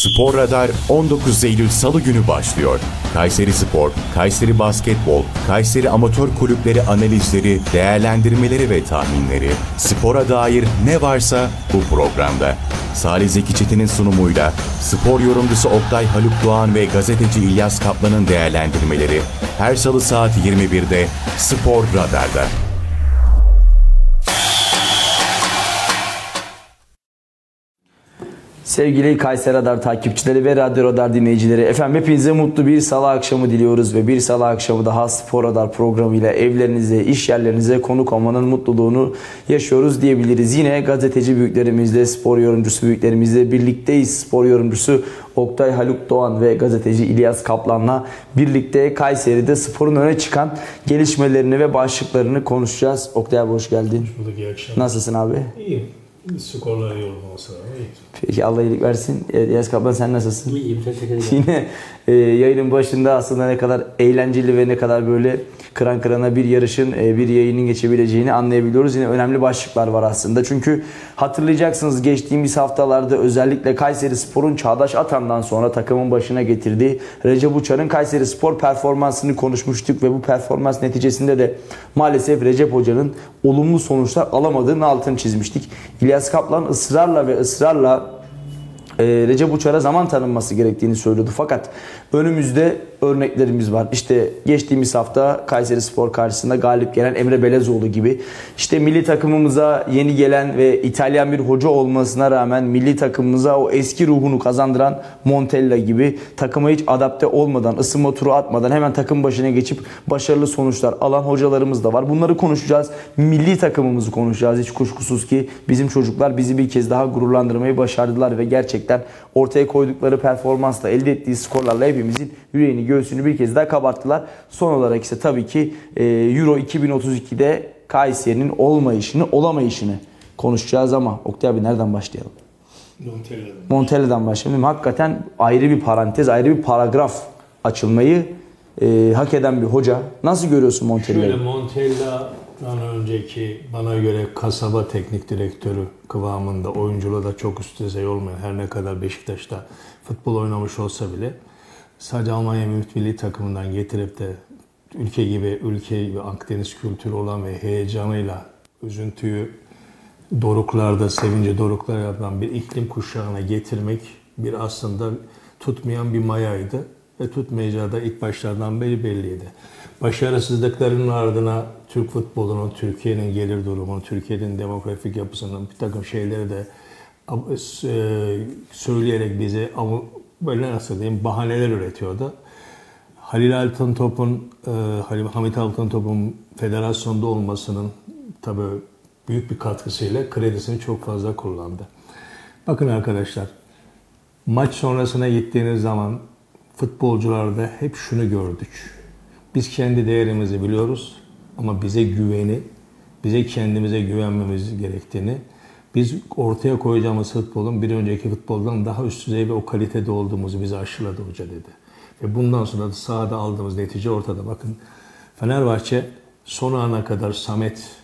Spor Radar 19 Eylül Salı günü başlıyor. Kayseri Spor, Kayseri Basketbol, Kayseri Amatör Kulüpleri analizleri, değerlendirmeleri ve tahminleri, spora dair ne varsa bu programda. Salih Zeki Çetin'in sunumuyla spor yorumcusu Oktay Haluk Doğan ve gazeteci İlyas Kaplan'ın değerlendirmeleri her salı saat 21'de Spor Radar'da. Sevgili Kayseri Radar takipçileri ve Radyo Radar dinleyicileri efendim hepinize mutlu bir salı akşamı diliyoruz ve bir salı akşamı daha Spor Radar programıyla evlerinize, iş yerlerinize konuk olmanın mutluluğunu yaşıyoruz diyebiliriz. Yine gazeteci büyüklerimizle, spor yorumcusu büyüklerimizle birlikteyiz. Spor yorumcusu Oktay Haluk Doğan ve gazeteci İlyas Kaplan'la birlikte Kayseri'de sporun öne çıkan gelişmelerini ve başlıklarını konuşacağız. Oktay abi hoş geldin. Hoş bulduk, iyi akşamlar. Nasılsın abi? İyiyim. Skorlar iyi olmaması lazım. İyi. Peki Allah iyilik versin. Evet, İlyas Kaplan sen nasılsın? İyiyim teşekkür ederim. Yine e, yayının başında aslında ne kadar eğlenceli ve ne kadar böyle kıran kırana bir yarışın, e, bir yayının geçebileceğini anlayabiliyoruz. Yine önemli başlıklar var aslında. Çünkü hatırlayacaksınız geçtiğimiz haftalarda özellikle Kayseri Spor'un Çağdaş Atan'dan sonra takımın başına getirdiği Recep Uçar'ın Kayseri Spor performansını konuşmuştuk ve bu performans neticesinde de maalesef Recep Hoca'nın olumlu sonuçlar alamadığını altını çizmiştik. İlyas Kaplan ısrarla ve ısrarla e, Recep Uçar'a zaman tanınması gerektiğini söylüyordu. Fakat önümüzde örneklerimiz var. İşte geçtiğimiz hafta Kayseri Spor karşısında galip gelen Emre Belezoğlu gibi. İşte milli takımımıza yeni gelen ve İtalyan bir hoca olmasına rağmen milli takımımıza o eski ruhunu kazandıran Montella gibi takıma hiç adapte olmadan, ısınma turu atmadan hemen takım başına geçip başarılı sonuçlar alan hocalarımız da var. Bunları konuşacağız. Milli takımımızı konuşacağız. Hiç kuşkusuz ki bizim çocuklar bizi bir kez daha gururlandırmayı başardılar ve gerçekten ortaya koydukları performansla elde ettiği skorlarla hepimizin yüreğini göğsünü bir kez daha kabarttılar. Son olarak ise tabii ki e, Euro 2032'de Kayseri'nin olmayışını, olamayışını konuşacağız ama Oktay abi nereden başlayalım? Montella'dan. Montella'dan başlayalım. Hakikaten ayrı bir parantez, ayrı bir paragraf açılmayı e, hak eden bir hoca. Nasıl görüyorsun Şöyle Montella'yı? Montella'dan önceki bana göre kasaba teknik direktörü kıvamında oyunculuğu da çok üst düzey olmayan her ne kadar Beşiktaş'ta futbol oynamış olsa bile sadece Almanya milli takımından getirip de ülke gibi ülke ve Akdeniz kültürü olan ve heyecanıyla üzüntüyü doruklarda, sevinci doruklar yapan bir iklim kuşağına getirmek bir aslında tutmayan bir mayaydı ve tutmayacağı da ilk başlardan beri belliydi. Başarısızlıklarının ardına Türk futbolunun, Türkiye'nin gelir durumunu, Türkiye'nin demografik yapısının bir takım şeyleri de e, söyleyerek ama böyle nasıl diyeyim bahaneler üretiyordu. Halil Altıntop'un, e, Halil Hamit Altıntop'un federasyonda olmasının tabii büyük bir katkısıyla kredisini çok fazla kullandı. Bakın arkadaşlar, maç sonrasına gittiğiniz zaman futbolcularda hep şunu gördük. Biz kendi değerimizi biliyoruz ama bize güveni, bize kendimize güvenmemiz gerektiğini, biz ortaya koyacağımız futbolun bir önceki futboldan daha üst düzey ve o kalitede olduğumuzu bize aşıladı hoca dedi. Ve bundan sonra da sahada aldığımız netice ortada. Bakın Fenerbahçe son ana kadar Samet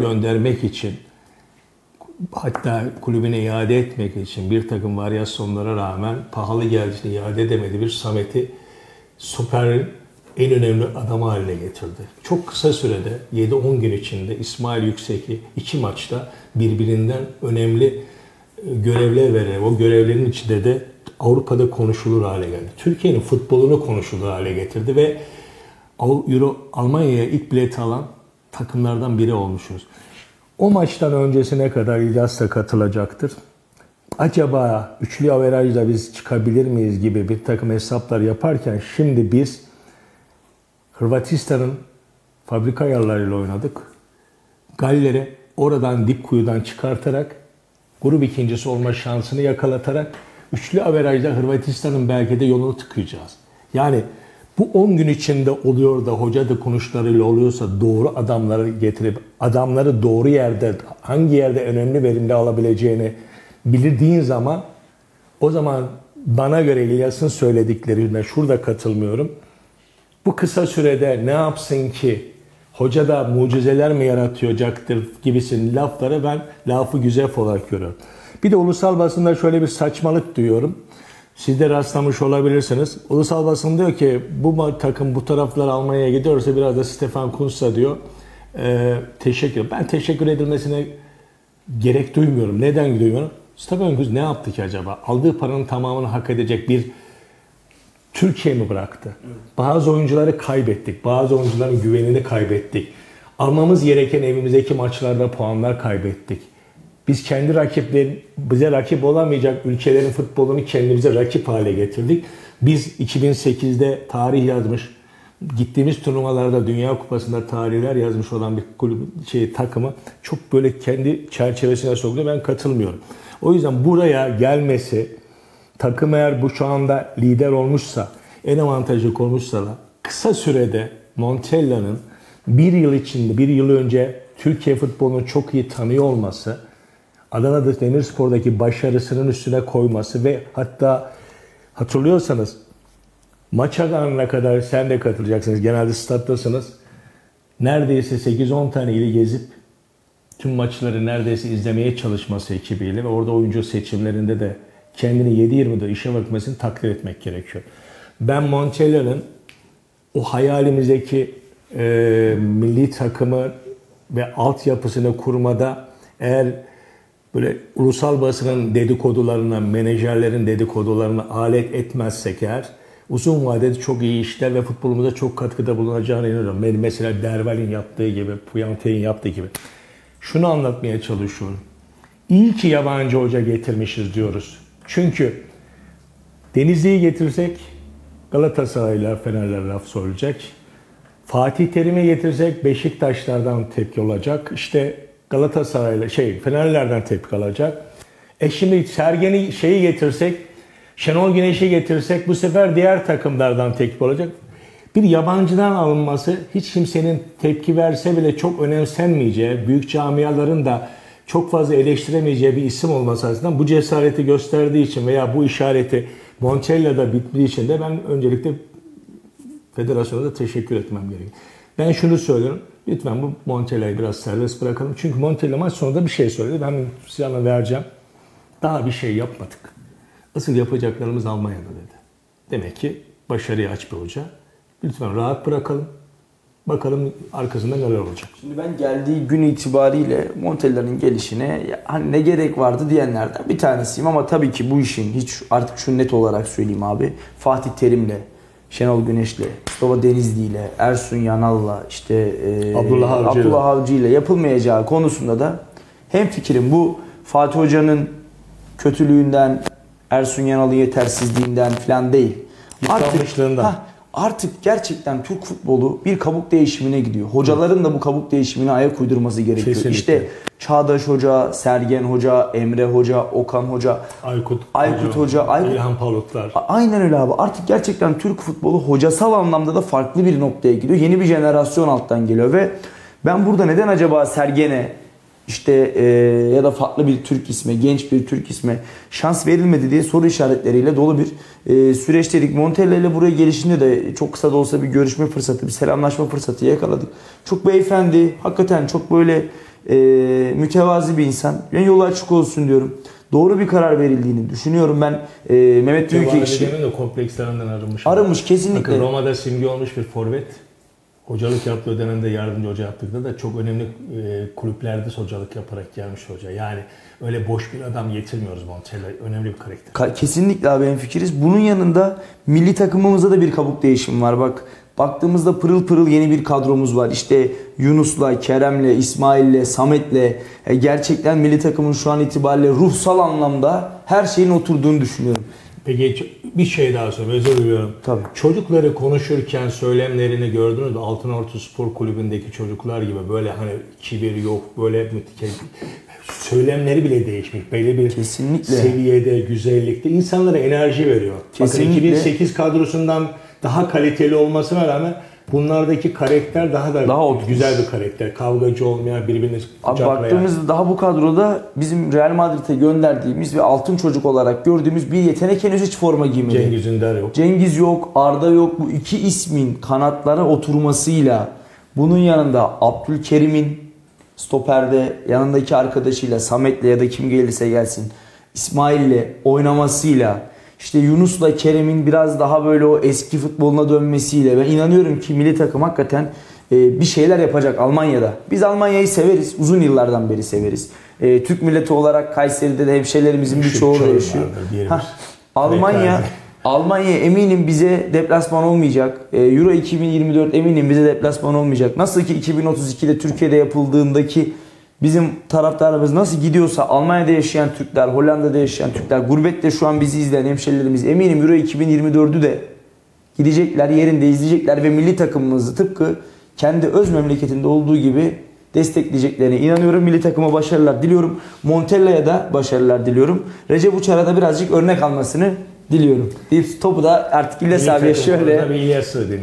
göndermek için hatta kulübüne iade etmek için bir takım varyasyonlara rağmen pahalı geldiğini iade edemedi bir Samet'i süper en önemli adamı haline getirdi. Çok kısa sürede 7-10 gün içinde İsmail Yüksek'i iki maçta birbirinden önemli e, görevler vererek o görevlerin içinde de Avrupa'da konuşulur hale geldi. Türkiye'nin futbolunu konuşulur hale getirdi ve Euro Almanya'ya ilk bilet alan takımlardan biri olmuşuz. O maçtan öncesine kadar İlyas da katılacaktır. Acaba üçlü averajla biz çıkabilir miyiz gibi bir takım hesaplar yaparken şimdi biz Hırvatistan'ın fabrika ayarlarıyla oynadık. Galler'e oradan dip kuyudan çıkartarak grup ikincisi olma şansını yakalatarak üçlü averajla Hırvatistan'ın belki de yolunu tıkayacağız. Yani bu 10 gün içinde oluyor da hoca da konuşlarıyla oluyorsa doğru adamları getirip adamları doğru yerde hangi yerde önemli verimli alabileceğini bildiğin zaman o zaman bana göre İlyas'ın söylediklerine şurada katılmıyorum. Bu kısa sürede ne yapsın ki hoca da mucizeler mi yaratacaktır gibisin lafları ben lafı güzel olarak görüyorum. Bir de ulusal basında şöyle bir saçmalık duyuyorum. Siz de rastlamış olabilirsiniz. Ulusal basın diyor ki bu takım bu taraflar Almanya'ya gidiyorsa biraz da Stefan Kuntz'a diyor e, teşekkür. Ben teşekkür edilmesine gerek duymuyorum. Neden duymuyorum? Stefan Kuntz ne yaptı ki acaba? Aldığı paranın tamamını hak edecek bir Türkiye mi bıraktı? Bazı oyuncuları kaybettik. Bazı oyuncuların güvenini kaybettik. Almamız gereken evimizdeki maçlarda puanlar kaybettik. Biz kendi rakipler, bize rakip olamayacak ülkelerin futbolunu kendimize rakip hale getirdik. Biz 2008'de tarih yazmış, gittiğimiz turnuvalarda Dünya Kupası'nda tarihler yazmış olan bir kulüp şey takımı çok böyle kendi çerçevesine soktu. Ben katılmıyorum. O yüzden buraya gelmesi takım eğer bu şu anda lider olmuşsa, en avantajlı olmuşsa da kısa sürede Montella'nın bir yıl içinde, bir yıl önce Türkiye futbolunu çok iyi tanıyor olması, Adana Demirspor'daki başarısının üstüne koyması ve hatta hatırlıyorsanız maç anına kadar sen de katılacaksınız. Genelde stattasınız. Neredeyse 8-10 tane ili gezip tüm maçları neredeyse izlemeye çalışması ekibiyle ve orada oyuncu seçimlerinde de kendini 7-20'de işe bakmasını takdir etmek gerekiyor. Ben Montella'nın o hayalimizdeki e, milli takımı ve altyapısını kurmada eğer böyle ulusal basının dedikodularına, menajerlerin dedikodularına alet etmezsek eğer uzun vadede çok iyi işler ve futbolumuza çok katkıda bulunacağına inanıyorum. Ben mesela Derval'in yaptığı gibi, Puyante'nin yaptığı gibi. Şunu anlatmaya çalışıyorum. İyi ki yabancı hoca getirmişiz diyoruz. Çünkü Denizli'yi getirsek Galatasaray'la Fener'ler laf söyleyecek. Fatih Terim'i getirsek Beşiktaşlardan tepki olacak. İşte Galatasaray'la şey Fenerlerden tepki alacak. E şimdi Sergen'i şeyi getirsek Şenol Güneş'i getirsek bu sefer diğer takımlardan tepki olacak. Bir yabancıdan alınması hiç kimsenin tepki verse bile çok önemsenmeyeceği, büyük camiaların da çok fazla eleştiremeyeceği bir isim olması açısından bu cesareti gösterdiği için veya bu işareti Montella'da bittiği için de ben öncelikle federasyona da teşekkür etmem gerekiyor. Ben şunu söylüyorum. Lütfen bu Montella'yı biraz serbest bırakalım. Çünkü Montella maç sonunda bir şey söyledi. Ben size vereceğim. Daha bir şey yapmadık. Asıl yapacaklarımız Almanya'da dedi. Demek ki başarıya aç bir hoca. Lütfen rahat bırakalım. Bakalım arkasında neler olacak. Şimdi ben geldiği gün itibariyle Montella'nın gelişine hani ne gerek vardı diyenlerden bir tanesiyim ama tabii ki bu işin hiç artık şu net olarak söyleyeyim abi. Fatih Terim'le, Şenol Güneş'le, Mustafa Denizli'yle, Ersun Yanal'la, işte e, Abdullah Avcı Abdullah Avcı ile yapılmayacağı konusunda da hem fikrim bu Fatih Hoca'nın kötülüğünden, Ersun Yanal'ın yetersizliğinden falan değil. Yıpranmışlığından. Heh, artık gerçekten Türk futbolu bir kabuk değişimine gidiyor. Hocaların da bu kabuk değişimine ayak uydurması gerekiyor. Kesinlikle. İşte Çağdaş Hoca, Sergen Hoca, Emre Hoca, Okan Hoca, Aykut, Aykut Hoca, Aykut- İlhan Palutlar. Aynen öyle abi. Artık gerçekten Türk futbolu hocasal anlamda da farklı bir noktaya gidiyor. Yeni bir jenerasyon alttan geliyor ve ben burada neden acaba Sergen'e işte e, ya da farklı bir Türk isme, genç bir Türk isme şans verilmedi diye soru işaretleriyle dolu bir e, süreçteydik. Montella ile buraya gelişinde de çok kısa da olsa bir görüşme fırsatı, bir selamlaşma fırsatı yakaladık. Çok beyefendi, hakikaten çok böyle e, mütevazi bir insan. Yani yolu açık olsun diyorum. Doğru bir karar verildiğini düşünüyorum ben. E, Mehmet Büyükekşi Cevahir de komplekslerinden arınmış. arınmış kesinlikle. Bakın Roma'da simge olmuş bir forvet. Hocalık yaptığı dönemde yardımcı hoca yaptıkta da çok önemli e, kulüplerde hocalık yaparak gelmiş hoca. Yani öyle boş bir adam getirmiyoruz Montella. Önemli bir karakter. Ka- Kesinlikle abi hemfikiriz. Bunun yanında milli takımımızda da bir kabuk değişimi var. Bak baktığımızda pırıl pırıl yeni bir kadromuz var. İşte Yunus'la, Kerem'le, İsmail'le, Samet'le e, gerçekten milli takımın şu an itibariyle ruhsal anlamda her şeyin oturduğunu düşünüyorum. Peki bir şey daha söyleyeyim. Özür diliyorum. Tabii. Çocukları konuşurken söylemlerini gördünüz mü? Altınordu Spor Kulübü'ndeki çocuklar gibi böyle hani kibir yok, böyle mütike- söylemleri bile değişmiş. Böyle bir Kesinlikle. seviyede, güzellikte insanlara enerji veriyor. Kesinlikle. Bakın 2008 kadrosundan daha kaliteli olmasına rağmen bunlardaki karakter daha da Daha oturmuş. güzel bir karakter. Kavgacı olmayan, birbirini Abi baktığımızda daha bu kadroda bizim Real Madrid'e gönderdiğimiz ve altın çocuk olarak gördüğümüz bir yetenek henüz hiç forma giymedi. Cengiz Ünder yok. Cengiz yok, Arda yok. Bu iki ismin kanatlara oturmasıyla bunun yanında Abdülkerim'in stoperde yanındaki arkadaşıyla Samet'le ya da kim gelirse gelsin İsmail'le oynamasıyla işte Yunus'la Kerem'in biraz daha böyle o eski futboluna dönmesiyle ben inanıyorum ki milli takım hakikaten e, bir şeyler yapacak Almanya'da. Biz Almanya'yı severiz. Uzun yıllardan beri severiz. E, Türk milleti olarak Kayseri'de de hemşehrilerimizin Şu birçoğu da yaşıyor. Hah, Almanya. Almanya eminim bize deplasman olmayacak. E, Euro 2024 eminim bize deplasman olmayacak. Nasıl ki 2032'de Türkiye'de yapıldığındaki bizim taraftarımız nasıl gidiyorsa Almanya'da yaşayan Türkler, Hollanda'da yaşayan Türkler, gurbette şu an bizi izleyen hemşerilerimiz eminim Euro 2024'ü de gidecekler, yerinde izleyecekler ve milli takımımızı tıpkı kendi öz memleketinde olduğu gibi destekleyeceklerine inanıyorum. Milli takıma başarılar diliyorum. Montella'ya da başarılar diliyorum. Recep Uçar'a da birazcık örnek almasını diliyorum. Deyip topu da artık İlyas abiye şöyle Bir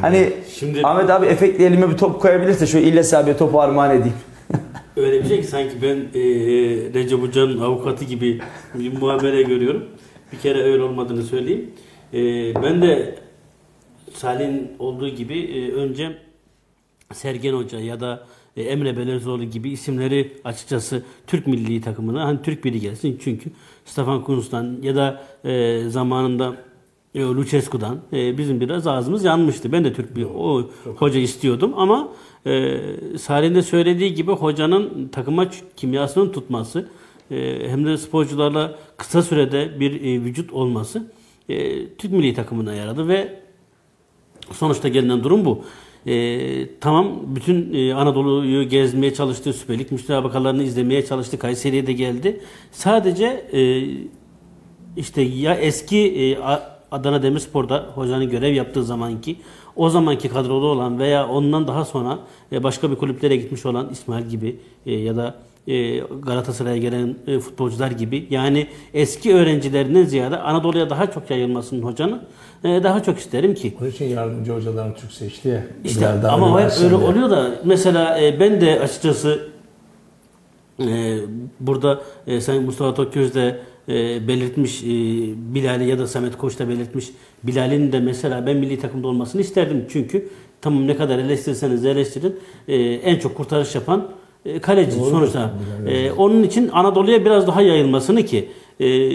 hani Şimdi- Ahmet abi efektli elime bir top koyabilirse şöyle İlyas abiye topu armağan edeyim. Öyle bir şey ki sanki ben e, Recep Hoca'nın avukatı gibi bir muamele görüyorum. Bir kere öyle olmadığını söyleyeyim. E, ben de Salih'in olduğu gibi e, önce Sergen Hoca ya da e, Emre Belözoğlu gibi isimleri açıkçası Türk milli takımına hani Türk biri gelsin çünkü Stefan Kuntz'tan ya da e, zamanında e, Lucescu'dan e, bizim biraz ağzımız yanmıştı. Ben de Türk bir o hoca istiyordum ama e, Salih'in de söylediği gibi hocanın takıma kimyasının tutması e, hem de sporcularla kısa sürede bir e, vücut olması e, Türk milli takımına yaradı ve Sonuçta gelinen durum bu. Ee, tamam bütün e, Anadolu'yu gezmeye çalıştı, Süper Lig müsabakalarını izlemeye çalıştı, Kayseri'ye de geldi. Sadece e, işte ya eski e, Adana Demirspor'da hocanın görev yaptığı zamanki o zamanki kadroda olan veya ondan daha sonra e, başka bir kulüplere gitmiş olan İsmail gibi e, ya da e, Galatasaray'a gelen futbolcular gibi yani eski öğrencilerinden ziyade Anadolu'ya daha çok yayılmasının hocanın daha çok isterim ki. Onun için yardımcı hocalarını Türk seçti ya. İşte ama öyle oluyor da mesela ben de açıkçası burada Sayın Mustafa Tokgöz de e, belirtmiş e, Bilal'i ya da Samet Koç da belirtmiş. Bilal'in de mesela ben milli takımda olmasını isterdim. Çünkü tamam ne kadar eleştirirseniz eleştirin e, en çok kurtarış yapan e, kaleci Doğru. sonuçta. E, onun için Anadolu'ya biraz daha yayılmasını ki e,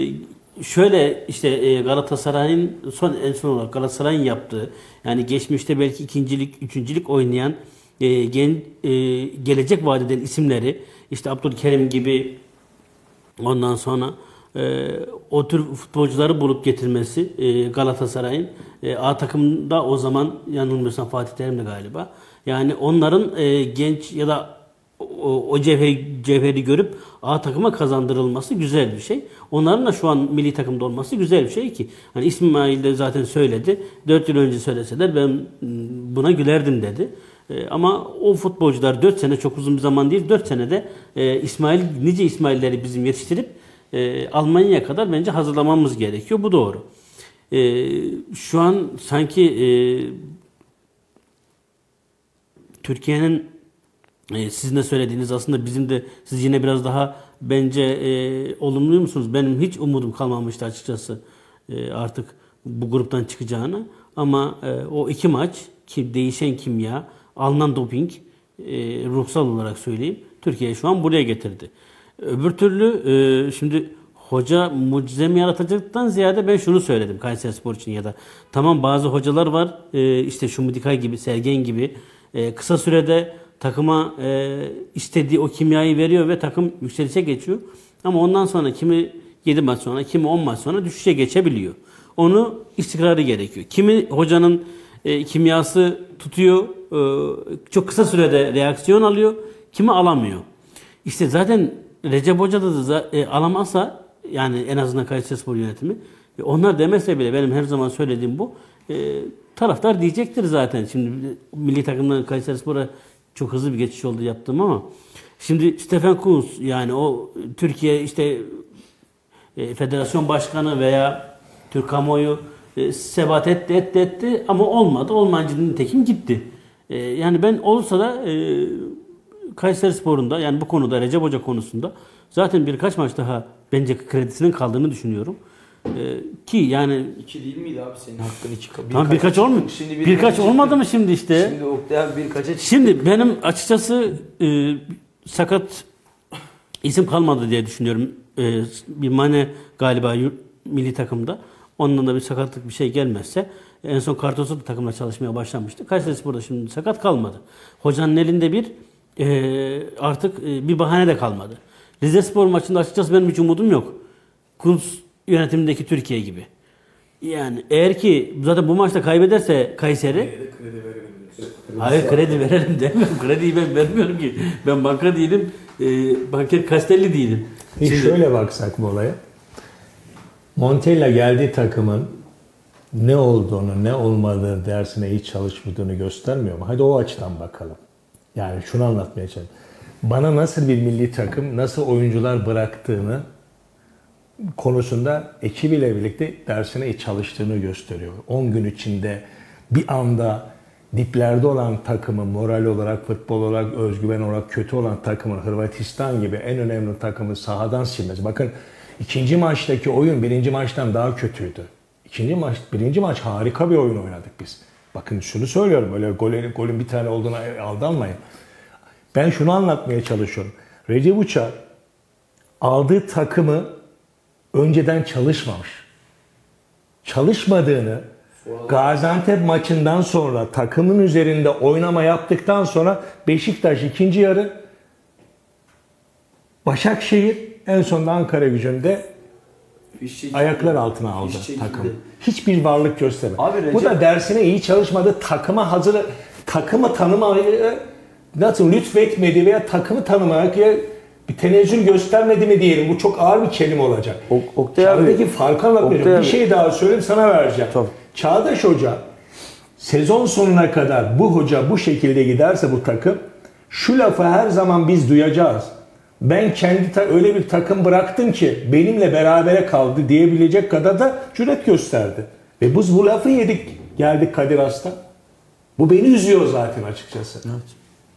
şöyle işte e, Galatasaray'ın son en son olarak Galatasaray'ın yaptığı yani geçmişte belki ikincilik, üçüncülük oynayan e, gen, e, gelecek vadeden isimleri işte Abdülkerim gibi ondan sonra e, o tür futbolcuları bulup getirmesi e, Galatasaray'ın e, A takımında o zaman yanılmıyorsam Fatih Terim'di galiba. Yani onların e, genç ya da o, o cevheri, cevheri görüp A takıma kazandırılması güzel bir şey. Onların da şu an milli takımda olması güzel bir şey ki. Hani İsmail de zaten söyledi. 4 yıl önce söyleseler ben mm, buna gülerdim dedi. Ama o futbolcular 4 sene çok uzun bir zaman değil. 4 senede e, İsmail nice İsmail'leri bizim yetiştirip e, Almanya'ya kadar bence hazırlamamız gerekiyor. Bu doğru. E, şu an sanki e, Türkiye'nin e, sizin de söylediğiniz aslında bizim de siz yine biraz daha bence e, olumlu musunuz? Benim hiç umudum kalmamıştı açıkçası e, artık bu gruptan çıkacağını. Ama e, o iki maç ki değişen kimya, alınan doping e, ruhsal olarak söyleyeyim Türkiye'yi şu an buraya getirdi. Öbür türlü e, şimdi hoca mucize mi yaratacaktan ziyade ben şunu söyledim Kayseri Spor için ya da tamam bazı hocalar var e, işte Şumudikay gibi Sergen gibi e, kısa sürede takıma e, istediği o kimyayı veriyor ve takım yükselişe geçiyor. Ama ondan sonra kimi 7 maç sonra kimi 10 maç sonra düşüşe geçebiliyor. Onu istikrarı gerekiyor. Kimi hocanın e, kimyası tutuyor, e, çok kısa sürede reaksiyon alıyor, kimi alamıyor. İşte zaten Recep Hoca da za- e, alamazsa yani en azından Kayserispor yönetimi e, onlar demese bile benim her zaman söylediğim bu. E, taraftar diyecektir zaten. Şimdi milli takımdan Kayserispor'a çok hızlı bir geçiş oldu yaptım ama şimdi Stefan Kuntz yani o Türkiye işte e, federasyon başkanı veya Türk kamuoyu e, sebat etti etti etti ama olmadı. Olmayınca nitekim gitti. E, yani ben olursa da e, Kayseri Spor'unda yani bu konuda Recep Hoca konusunda zaten birkaç maç daha bence kredisinin kaldığını düşünüyorum. E, ki yani 2 değil miydi abi senin hakkın 2? tam birkaç olmuyor. Şimdi birkaç olmadı mı şimdi işte? Şimdi Oktay abi birkaça çıktı. Şimdi benim açıkçası e, sakat isim kalmadı diye düşünüyorum. e, bir Mane galiba milli takımda. Ondan da bir sakatlık bir şey gelmezse en son Kartosu bir takımla çalışmaya başlamıştı. Kayseri Spor'da şimdi sakat kalmadı. Hocanın elinde bir e, artık e, bir bahane de kalmadı. Rize Spor maçında açıkçası benim hiç umudum yok. Kuntz yönetimindeki Türkiye gibi. Yani eğer ki zaten bu maçta kaybederse Kayseri Hayır kredi verelim demem. Krediyi ben vermiyorum ki. Ben banka değilim. E, banker Kastelli değilim. Peki şöyle baksak bu olaya. Montella geldiği takımın ne olduğunu, ne olmadığını dersine hiç çalışmadığını göstermiyor mu? Hadi o açıdan bakalım. Yani şunu anlatmaya çalışıyorum. Bana nasıl bir milli takım, nasıl oyuncular bıraktığını konusunda ekibiyle birlikte dersine çalıştığını gösteriyor. 10 gün içinde bir anda diplerde olan takımın moral olarak, futbol olarak, özgüven olarak kötü olan takımın Hırvatistan gibi en önemli takımı sahadan silmesi. Bakın ikinci maçtaki oyun birinci maçtan daha kötüydü. İkinci maç, birinci maç harika bir oyun oynadık biz. Bakın şunu söylüyorum öyle golün, golün bir tane olduğuna aldanmayın. Ben şunu anlatmaya çalışıyorum. Recep Uçar aldığı takımı önceden çalışmamış. Çalışmadığını Gaziantep maçından sonra takımın üzerinde oynama yaptıktan sonra Beşiktaş ikinci yarı Başakşehir en sonunda Ankara gücünde ayaklar altına aldı takım. Hiçbir varlık göstermedi. Abi Recep- Bu da dersine iyi çalışmadı. Takıma hazır takımı tanımaya nasıl lütfetmedi veya takımı tanımaya bir tenezzül göstermedi mi diyelim. Bu çok ağır bir kelime olacak. Ok- Oktay abi- farkı anlatmayacağım. Oktay Bir abi- şey daha söyleyeyim sana vereceğim. Tabii. Çağdaş Hoca sezon sonuna kadar bu hoca bu şekilde giderse bu takım şu lafı her zaman biz duyacağız. Ben kendi ta- öyle bir takım bıraktım ki benimle berabere kaldı diyebilecek kadar da cüret gösterdi. Ve biz bu lafı yedik geldik Kadir Has'ta. Bu beni üzüyor zaten açıkçası.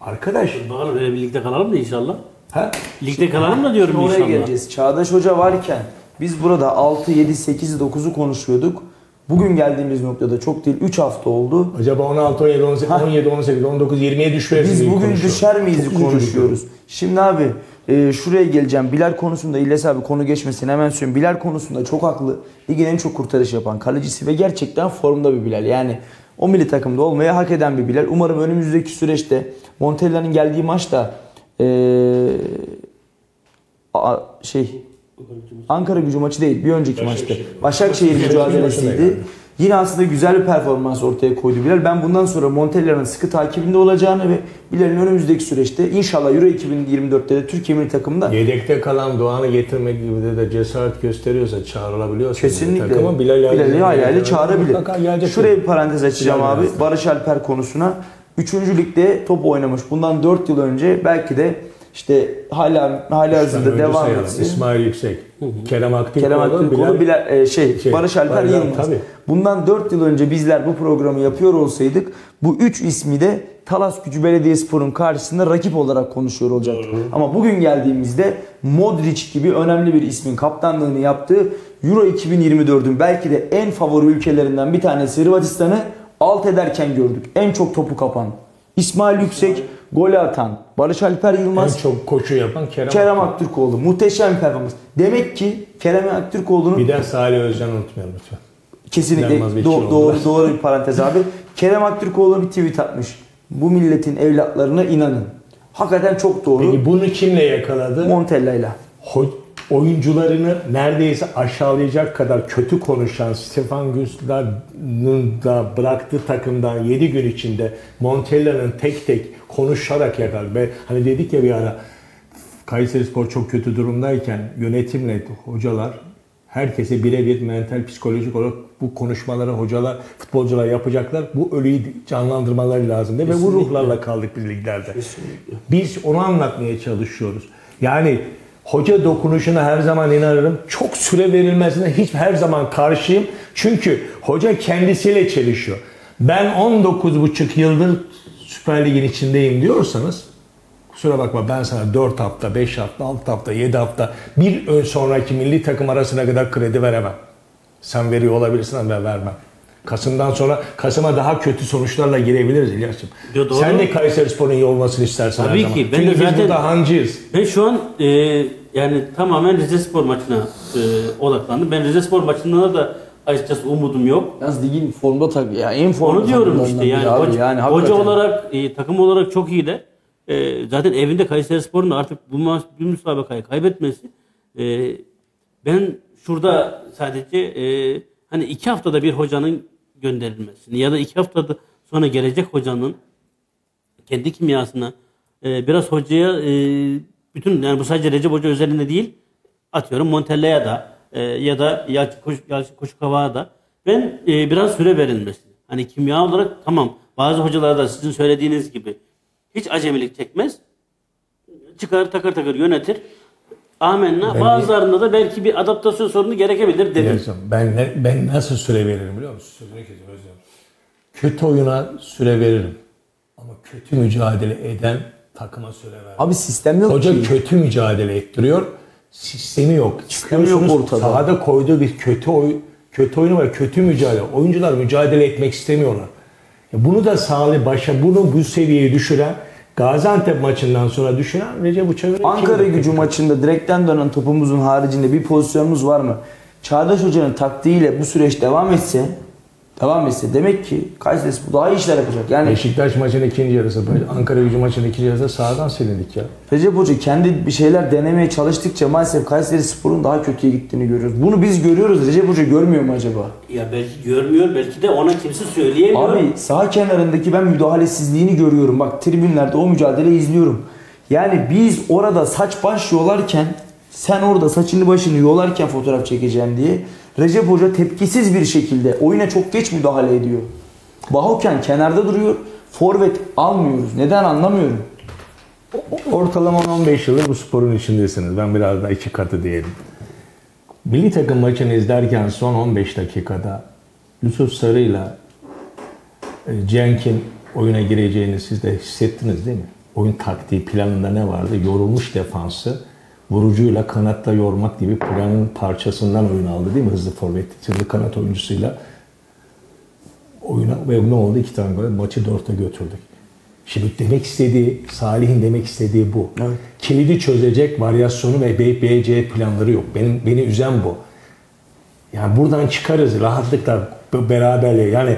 Arkadaş. Bakalım öyle bir ligde kalalım da inşallah. Ha? Ligde kalalım da diyorum Şimdi oraya inşallah. geleceğiz. Çağdaş Hoca varken biz burada 6, 7, 8, 9'u konuşuyorduk. Bugün geldiğimiz noktada çok değil 3 hafta oldu. Acaba 16, 17, 18, 17, 18, 19, 20'ye düşmez Biz bugün konuşuyor. düşer miyiz Çok konuşuyoruz. Şimdi abi e, şuraya geleceğim. Bilal konusunda İlyas abi konu geçmesin hemen söyleyeyim. Bilal konusunda çok haklı. Ligin en çok kurtarış yapan kalecisi ve gerçekten formda bir Bilal. Yani o milli takımda olmaya hak eden bir Bilal. Umarım önümüzdeki süreçte Montella'nın geldiği maçta e, a- şey Ankara gücü maçı değil bir önceki maçtı. Başakşehir mücadelesiydi. Yine aslında güzel bir performans ortaya koydu Bilal. Ben bundan sonra Montella'nın sıkı takibinde olacağını ve Bilal'in önümüzdeki süreçte inşallah Euro 2024'te de Türkiye milli takımında Yedekte kalan Doğan'ı getirmek gibi de, de cesaret gösteriyorsa çağrılabiliyorsa kesinlikle takıma Bilal Bilal'i getirmek çağırabilir. Şuraya bir parantez açacağım Bilal abi. Yalçın. Barış Alper konusuna. Üçüncü ligde top oynamış. Bundan 4 yıl önce belki de işte hala hala hazırda devam sayalım. etsin. İsmail Yüksek, Kerem Aktürkoğlu, Kerem Aktürkoğlu, Bilal, e, şey, Şey, Barış Alper Yılmaz. tabii. Bundan 4 yıl önce bizler bu programı yapıyor olsaydık bu 3 ismi de Talas Gücü Belediyespor'un karşısında rakip olarak konuşuyor olacaktı. Ama bugün geldiğimizde Modric gibi önemli bir ismin kaptanlığını yaptığı Euro 2024'ün belki de en favori ülkelerinden bir tanesi Hırvatistan'ı alt ederken gördük. En çok topu kapan. İsmail Yüksek, golü atan, Barış Alper Yılmaz, en çok koşu yapan Kerem, Kerem Aktürkoğlu. Muhteşem performans. Demek ki Kerem Aktürkoğlu'nun Bir de Salih Özcan unutmayalım lütfen. kesinlikle do- doğru doğru bir parantez abi. Kerem Aktürkoğlu bir tweet atmış. Bu milletin evlatlarına inanın. Hakikaten çok doğru. Peki bunu kimle yakaladı? Montella'yla. Ho- oyuncularını neredeyse aşağılayacak kadar kötü konuşan Stefan Güsler'ın da bıraktığı takımdan 7 gün içinde Montella'nın tek tek konuşarak yakaladı. Ve hani dedik ya bir ara Kayseri Spor çok kötü durumdayken yönetimle hocalar herkese birebir mental psikolojik olarak bu konuşmaları hocalar, futbolcular yapacaklar. Bu ölüyü canlandırmaları lazım. Ve bu ruhlarla kaldık biz liglerde. Biz onu anlatmaya çalışıyoruz. Yani hoca dokunuşuna her zaman inanırım. Çok süre verilmesine hiç her zaman karşıyım. Çünkü hoca kendisiyle çelişiyor. Ben 19,5 yıldır Süper Lig'in içindeyim diyorsanız kusura bakma ben sana 4 hafta, 5 hafta, 6 hafta, 7 hafta bir ön sonraki milli takım arasına kadar kredi veremem. Sen veriyor olabilirsin ama ben vermem. Kasım'dan sonra Kasım'a daha kötü sonuçlarla girebiliriz İlyas'cığım. Sen de Kayseri Spor'un iyi olmasını istersen Tabii ki. Ben Çünkü biz burada hancıyız. Ben şu an e, yani tamamen Rize Spor maçına e, odaklandım. Ben Rize Spor maçından da açıkçası umudum yok. Yalnız ligin formda tak ya en formda Onu diyorum işte yani, abi. hoca, yani hoca olarak e, takım olarak çok iyi de e, zaten evinde Kayseri Spor'un artık bu, ma- bu müsabakayı kaybetmesi e, ben şurada sadece e, hani iki haftada bir hocanın gönderilmesini ya da iki haftada sonra gelecek hocanın kendi kimyasına e, biraz hocaya e, bütün yani bu sadece Recep Hoca özelinde değil atıyorum Montella'ya da e, ya da Yalçın Koç, Yalçın Koçukava'ya da ben e, biraz süre verilmesi. Hani kimya olarak tamam bazı hocalar da sizin söylediğiniz gibi hiç acemilik çekmez. Çıkar takır takır yönetir. Amenna. Bazılarında da belki bir adaptasyon sorunu gerekebilir dedim. Ben ne- ben nasıl süre veririm biliyor musun? Sözünü kesiyorum özür. Kötü oyuna süre veririm. Ama kötü mücadele eden takıma süre vermem. Abi sistem yok Hoca ki. kötü mücadele ettiriyor. Sistemi yok. Sistemi yok ortada. Sahada koyduğu bir kötü oy, kötü oyunu var. Kötü mücadele. Oyuncular mücadele etmek istemiyorlar. Bunu da sağlı başa bunu bu seviyeye düşüren Gaziantep maçından sonra düşüren Recep Uçak'ın Ankara gücü maçında direkten dönen topumuzun haricinde bir pozisyonumuz var mı? Çağdaş Hoca'nın taktiğiyle bu süreç devam etse devam etse demek ki Kayseri bu daha iyi işler yapacak. Yani Beşiktaş maçının ikinci yarısı, böyle Ankara gücü maçının ikinci yarısı sağdan silindik ya. Recep Hoca kendi bir şeyler denemeye çalıştıkça maalesef Kayseri Spor'un daha kötüye gittiğini görüyoruz. Bunu biz görüyoruz. Recep Hoca görmüyor mu acaba? Ya belki görmüyor belki de ona kimse söyleyemiyor. Abi sağ kenarındaki ben müdahalesizliğini görüyorum. Bak tribünlerde o mücadeleyi izliyorum. Yani biz orada saç baş yolarken sen orada saçını başını yolarken fotoğraf çekeceğim diye Recep Hoca tepkisiz bir şekilde oyuna çok geç müdahale ediyor. Bahoken kenarda duruyor. Forvet almıyoruz. Neden anlamıyorum. Ortalama 15 yıldır bu sporun içindesiniz. Ben biraz daha iki katı diyelim. Milli takım maçını izlerken son 15 dakikada Yusuf Sarı'yla e, Cenk'in oyuna gireceğini siz de hissettiniz değil mi? Oyun taktiği planında ne vardı? Yorulmuş defansı vurucuyla kanatla yormak gibi planın parçasından oyun aldı değil mi? Hızlı forvet, hızlı kanat oyuncusuyla oyuna ve ne oldu? İki tane gol maçı dörtte götürdük. Şimdi demek istediği, Salih'in demek istediği bu. Evet. Kilidi çözecek varyasyonu ve B, B, C planları yok. Benim beni üzen bu. Yani buradan çıkarız rahatlıkla beraberliğe. Yani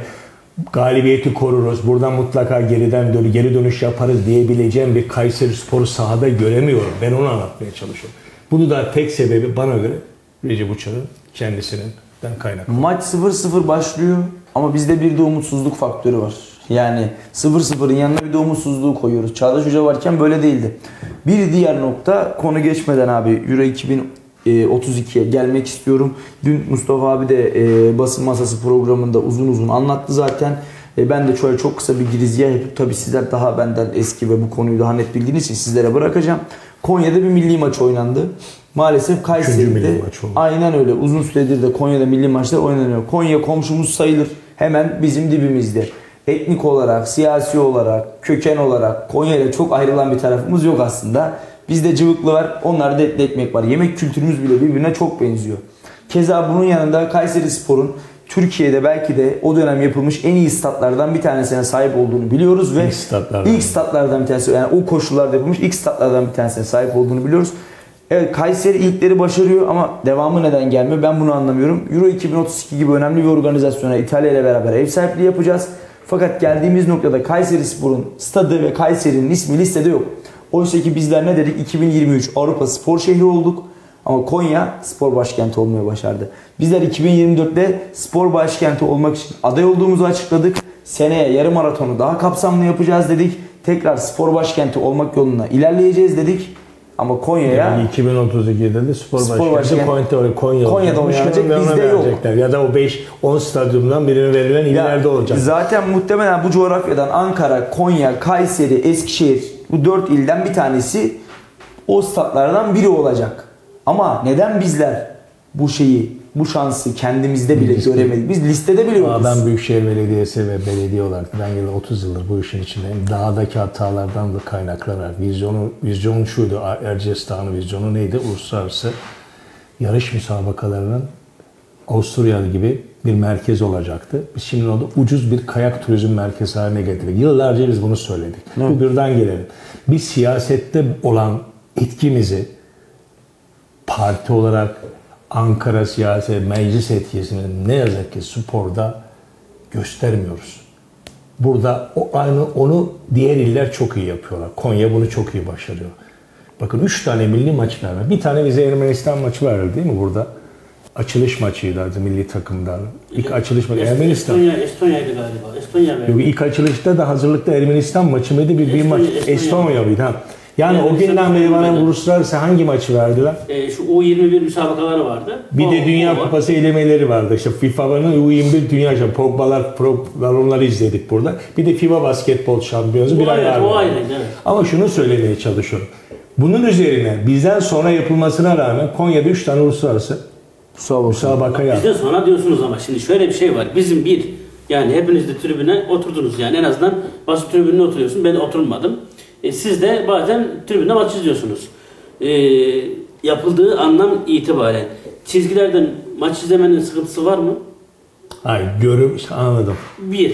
galibiyeti koruruz. Buradan mutlaka geriden dön geri dönüş yaparız diyebileceğim bir Kayseri Sporu sahada göremiyorum. Ben onu anlatmaya çalışıyorum. Bunu da tek sebebi bana göre Recep Uçar'ın kendisinden kaynaklı. Maç 0-0 başlıyor ama bizde bir de umutsuzluk faktörü var. Yani 0-0'ın yanına bir de umutsuzluğu koyuyoruz. Çağdaş Hoca varken böyle değildi. Bir diğer nokta konu geçmeden abi Euro 2032'ye gelmek istiyorum. Dün Mustafa abi de e, basın masası programında uzun uzun anlattı zaten. E, ben de şöyle çok kısa bir girizgah yapıp tabii sizler daha benden eski ve bu konuyu daha net bildiğiniz için sizlere bırakacağım. Konya'da bir milli maç oynandı. Maalesef Kayseri'de. Aynen öyle. Uzun süredir de Konya'da milli maçlar oynanıyor. Konya komşumuz sayılır. Hemen bizim dibimizde. Etnik olarak, siyasi olarak, köken olarak Konya ile çok ayrılan bir tarafımız yok aslında. Bizde cıvıklı var, onlarda etli ekmek var. Yemek kültürümüz bile birbirine çok benziyor. Keza bunun yanında Kayseri Spor'un Türkiye'de belki de o dönem yapılmış en iyi statlardan bir tanesine sahip olduğunu biliyoruz ve İlk statlardan. ilk statlardan bir tanesi yani o koşullarda yapılmış ilk statlardan bir tanesine sahip olduğunu biliyoruz. Evet Kayseri ilkleri başarıyor ama devamı neden gelmiyor ben bunu anlamıyorum. Euro 2032 gibi önemli bir organizasyona İtalya ile beraber ev sahipliği yapacağız. Fakat geldiğimiz noktada Kayseri Spor'un stadı ve Kayseri'nin ismi listede yok. Oysa ki bizler ne dedik? 2023 Avrupa spor şehri olduk. Ama Konya spor başkenti olmayı başardı. Bizler 2024'te spor başkenti olmak için aday olduğumuzu açıkladık. Seneye yarım maratonu daha kapsamlı yapacağız dedik. Tekrar spor başkenti olmak yoluna ilerleyeceğiz dedik. Ama Konya'ya Yani 2032'de de spor, Spor başkenti başkenti- Konya, Konya Konya'da olacakmış oynanacak, bizde yok. Ya da o 5-10 stadyumdan birine verilen ileride olacak. Zaten muhtemelen bu coğrafyadan Ankara, Konya, Kayseri, Eskişehir bu dört ilden bir tanesi o statlardan biri olacak. Ama neden bizler bu şeyi, bu şansı kendimizde bile Biz- göremedik? Biz listede bile yokuz. ben Büyükşehir Belediyesi ve belediye olarak ben yıl 30 yıldır bu işin içindeyim. Dağdaki hatalardan da kaynaklanarak vizyonu vizyon şuydu. Erciyes Dağı'nın vizyonu neydi? Uluslararası yarış müsabakalarının Avusturya gibi bir merkez olacaktı. Biz şimdi onu ucuz bir kayak turizm merkezi haline getirdik. Yıllarca biz bunu söyledik. Bu birden gelelim. Biz siyasette olan etkimizi parti olarak Ankara siyasi meclis etkisini ne yazık ki sporda göstermiyoruz. Burada o aynı onu diğer iller çok iyi yapıyorlar. Konya bunu çok iyi başarıyor. Bakın 3 tane milli maç verme. Bir tane bize Ermenistan maçı verdi değil mi burada? Açılış maçıydı milli takımdan. İlk açılış maçı Ermenistan. Estonya, Estonya'ydı galiba. Estonya verdi. Yok ilk açılışta da hazırlıkta Ermenistan maçı mıydı bir, bir Estonya, maç Estonya. Estonya mıydı ha. Yani o Ermenistan günden beri bana uluslararası hangi maçı verdiler? E, şu U21 müsabakaları vardı. Bir O- de Dünya o var. Kupası elemeleri vardı. İşte FIFA'nın U21 Dünya Şampiyonu. Pogba'lar, Pro'lar onları izledik burada. Bir de FIBA basketbol şampiyonu bir O ayrı, o var. ayrıydı, evet. Ama şunu söylemeye çalışıyorum. Bunun üzerine bizden sonra yapılmasına rağmen Konya'da 3 tane uluslararası Kusura bakma. müsabaka yaptı. Bizden sonra diyorsunuz ama şimdi şöyle bir şey var. Bizim bir yani hepiniz de tribüne oturdunuz yani en azından basın tribününe oturuyorsun. Ben oturmadım. E, siz de bazen tribünde maç izliyorsunuz. E, yapıldığı anlam itibaren çizgilerden maç izlemenin sıkıntısı var mı? Hayır görüm anladım. Bir.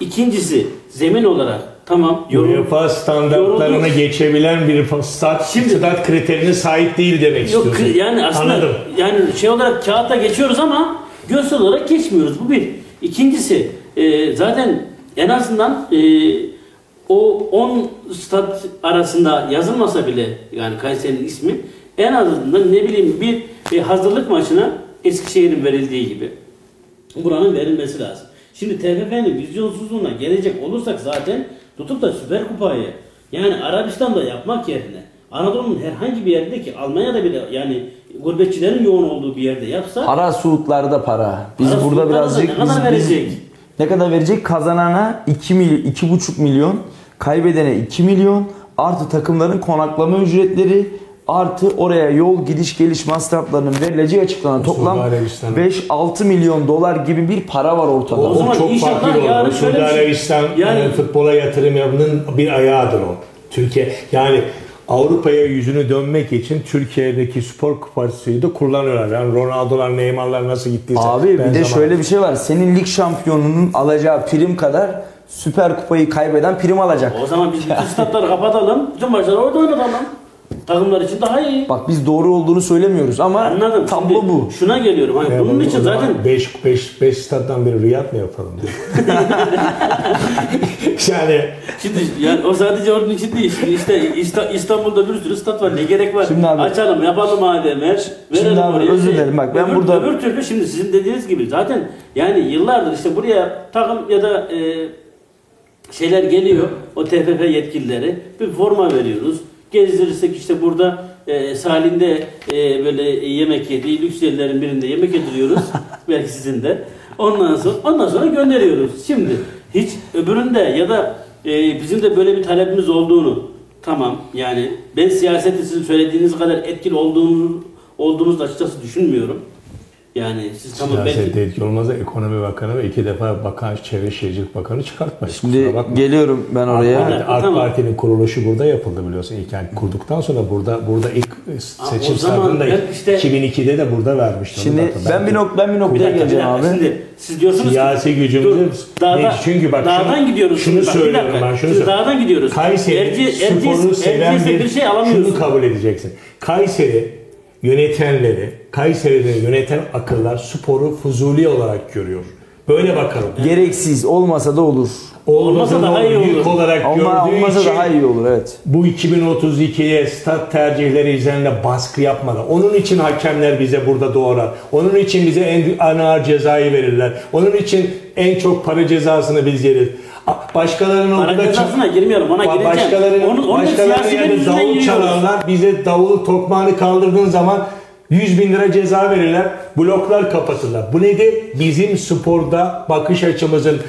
İkincisi zemin olarak tamam yorum, UEFA standartlarına yoruldu. geçebilen bir stat, Şimdi- stat kriterine sahip değil demek Yok istiyorsun. yani aslında Anladım. yani şey olarak kağıtta geçiyoruz ama görsel olarak geçmiyoruz. Bu bir. İkincisi e, zaten en azından e, o 10 stat arasında yazılmasa bile yani Kayseri'nin ismi en azından ne bileyim bir e, hazırlık maçına Eskişehir'in verildiği gibi buranın verilmesi lazım. Şimdi TFF'nin vizyonsuzluğuna gelecek olursak zaten tutup da Süper Kupayı yani Arabistan'da yapmak yerine Anadolu'nun herhangi bir yerinde ki Almanya'da bile yani gurbetçilerin yoğun olduğu bir yerde yapsa Para Suudlarda para. Biz Para burada birazcık ne kadar biz- biz- verecek? ne kadar verecek? Kazanana 2 milyon, 2,5 milyon, kaybedene 2 milyon, artı takımların konaklama ücretleri, artı oraya yol gidiş geliş masraflarının verileceği açıklanan toplam Arabistan'ın. 5-6 milyon dolar gibi bir para var ortada. O zaman çok farklı şöyle Suudi şey- Arabistan Yani- e, futbola yatırım yapının bir ayağıdır o. Türkiye yani Avrupa'ya yüzünü dönmek için Türkiye'deki spor kupasıyı da kullanıyorlar. Yani Ronaldo'lar, Neymar'lar nasıl gittiyse. Abi bir de Benzema. şöyle bir şey var. Senin lig şampiyonunun alacağı prim kadar Süper Kupayı kaybeden prim alacak. o zaman biz bütün statları kapatalım. Bütün maçları orada oynatalım. Takımlar için daha iyi. Bak biz doğru olduğunu söylemiyoruz ama Anladım. tablo Şimdi bu. Şuna geliyorum. Hani bunun için zaten 5 5 5 stat'tan biri Riyad mı yapalım diye. yani Şimdi yani o sadece onun için değil. Şimdi işte İsta- İstanbul'da bir sürü stat var. Ne gerek var? Şimdi abi- Açalım, yapalım Şimdi verelim abi oraya. özür dilerim. Bak ben öbür, burada- Öbür türlü şimdi sizin dediğiniz gibi zaten yani yıllardır işte buraya takım ya da e, şeyler geliyor. O TFF yetkilileri. Bir forma veriyoruz. Gezdirirsek işte burada e, Salih'inde e, böyle yemek yediği lüks yerlerin birinde yemek yediriyoruz. Belki sizin de. Ondan sonra ondan sonra gönderiyoruz. Şimdi hiç öbüründe ya da e, bizim de böyle bir talepimiz olduğunu tamam yani ben siyasette sizin söylediğiniz kadar etkili olduğunu olduğumuzu da açıkçası düşünmüyorum. Yani siz tamam belki siyasette etki olmazsa ekonomi bakanı ve iki defa bakan çevre şehircilik bakanı çıkartmayın. Şimdi geliyorum ben AK oraya. Parti- AK Tamam. Parti'nin kuruluşu burada yapıldı biliyorsun. İlk yani kurduktan sonra burada burada ilk seçim zaman da ben işte- 2002'de de burada vermişti. Onu da Şimdi ben bir nok ben bir noktaya geleceğim abi. Şimdi siz diyorsunuz Siyasi ki, gücümüzü dur, dağda, ne- çünkü bak dağdan şunu- gidiyoruz. şunu bak, söylüyorum dakika. ben, şunu söylüyorum. dağdan gidiyoruz. Kayseri Erci- sporu Erciyes- seven bir şey alamıyorsun. şunu kabul edeceksin. Kayseri yönetenleri, Kayseri'de yöneten akıllar sporu fuzuli olarak görüyor. Böyle bakalım. Gereksiz olmasa da olur. Olmasa daha iyi olur. olarak Ama gördüğü olmasa için daha iyi olur evet. bu 2032'ye stat tercihleri üzerine baskı yapmadan. Onun için hakemler bize burada doğrar. Onun için bize en, en ağır cezayı verirler. Onun için en çok para cezasını biz yeriz. A- Başkalarının Para orada cezasına girmiyorum. Ona Ba- gireceğim. Başkalarının, Onu, onu da başkalarının yüzünden davul çalarlar. Bize davul tokmağını kaldırdığın zaman 100 bin lira ceza verirler. Bloklar kapatırlar. Bu nedir? Bizim sporda bakış açımızın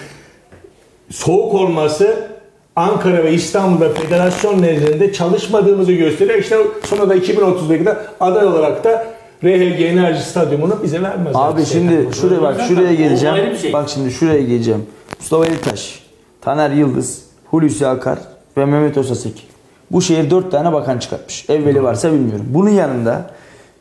soğuk olması Ankara ve İstanbul'da federasyon nezdinde çalışmadığımızı gösteriyor. İşte sonra da 2032'de aday olarak da RHG Enerji Stadyumunu bize vermezler. Abi şimdi şuraya bak şuraya geleceğim. şey. Bak şimdi şuraya geleceğim. Mustafa Elitaş, Taner Yıldız, Hulusi Akar ve Mehmet Osasek. Bu şehir dört tane bakan çıkartmış. Evveli varsa bilmiyorum. Bunun yanında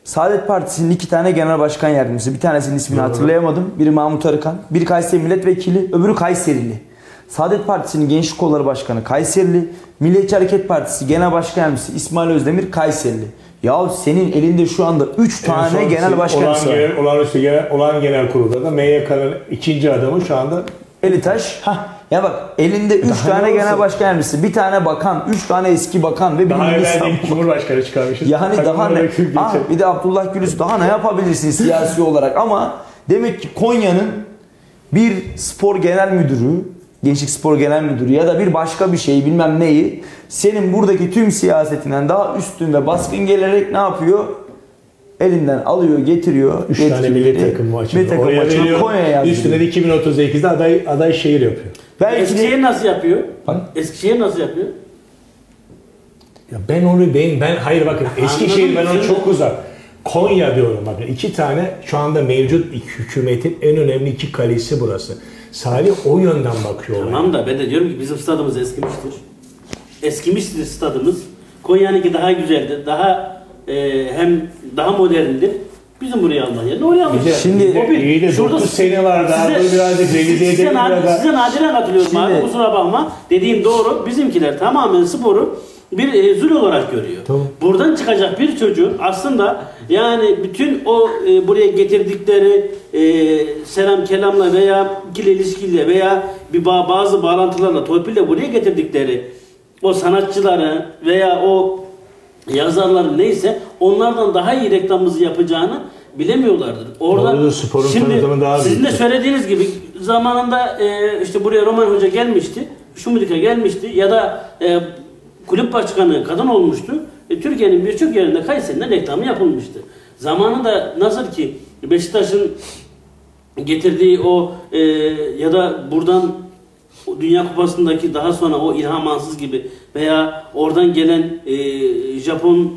Saadet Partisi'nin iki tane genel başkan yardımcısı. Bir tanesinin ismini hatırlayamadım. Biri Mahmut Arıkan, biri Kayseri Milletvekili, öbürü Kayserili. Saadet Partisi'nin Gençlik Kolları Başkanı Kayserili, Milliyetçi Hareket Partisi Genel Başkan Yardımcısı İsmail Özdemir Kayserili. Ya senin elinde şu anda 3 tane En genel başkan olan var. genel, olağanüstü genel, olan genel kurulda da MYK'nın ikinci adamı şu anda Eli taş. Hah. Ya bak elinde 3 Daha tane ne genel başkan yardımcısı, bir tane bakan, 3 tane eski bakan ve bir daha de Cumhurbaşkanı çıkarmışız. Yani daha ne? Ah, bir de Abdullah Gülüz daha ne yapabilirsin siyasi olarak ama demek ki Konya'nın bir spor genel müdürü, gençlik spor genel müdürü ya da bir başka bir şey bilmem neyi senin buradaki tüm siyasetinden daha üstün ve baskın gelerek ne yapıyor? Elinden alıyor, getiriyor. Üç tane milli takım maçı. milli takım maçını. Konya'ya yazdırıyor. Üstüne de 2038'de aday, aday şehir yapıyor. Belki Eskişehir nasıl yapıyor? Bak. Eskişehir nasıl yapıyor? Ya ben onu ben, ben hayır bakın Eskişehir ben onu çok uzak. Konya diyorum bakın iki tane şu anda mevcut hükümetin en önemli iki kalesi burası. Salih o yönden bakıyor. Tamam da ben de diyorum ki bizim stadımız eskimiştir. Eskimiştir stadımız. Konya'nınki daha güzeldir. Daha e, hem daha moderndir. Bizim buraya Almanya. Ne oraya almışlar? Şimdi- O bir. İyi de Şurada- sene var daha, dur birazcık revize size, edelim biraz. size nadiren katılıyorum Şimdi- abi kusura bakma. Dediğim doğru. Bizimkiler tamamen sporu bir e, zul olarak görüyor. Tamam. Buradan çıkacak bir çocuğun aslında yani bütün o e, buraya getirdikleri e, selam kelamla veya ikili ilişkiyle veya bir ba- bazı bağlantılarla torpille buraya getirdikleri o sanatçıları veya o yazarların neyse onlardan daha iyi reklamımızı yapacağını bilemiyorlardır. Orada Doğrudur, sporun tanıtımı daha sizin de büyüktür. söylediğiniz gibi zamanında e, işte buraya Roman Hoca gelmişti, Şumudika gelmişti ya da e, kulüp başkanı kadın olmuştu. E, Türkiye'nin birçok yerinde Kayseri'nin reklamı yapılmıştı. Zamanında nasıl ki Beşiktaş'ın getirdiği o e, ya da buradan o Dünya Kupası'ndaki daha sonra o İlham Ansız gibi veya oradan gelen e, Japon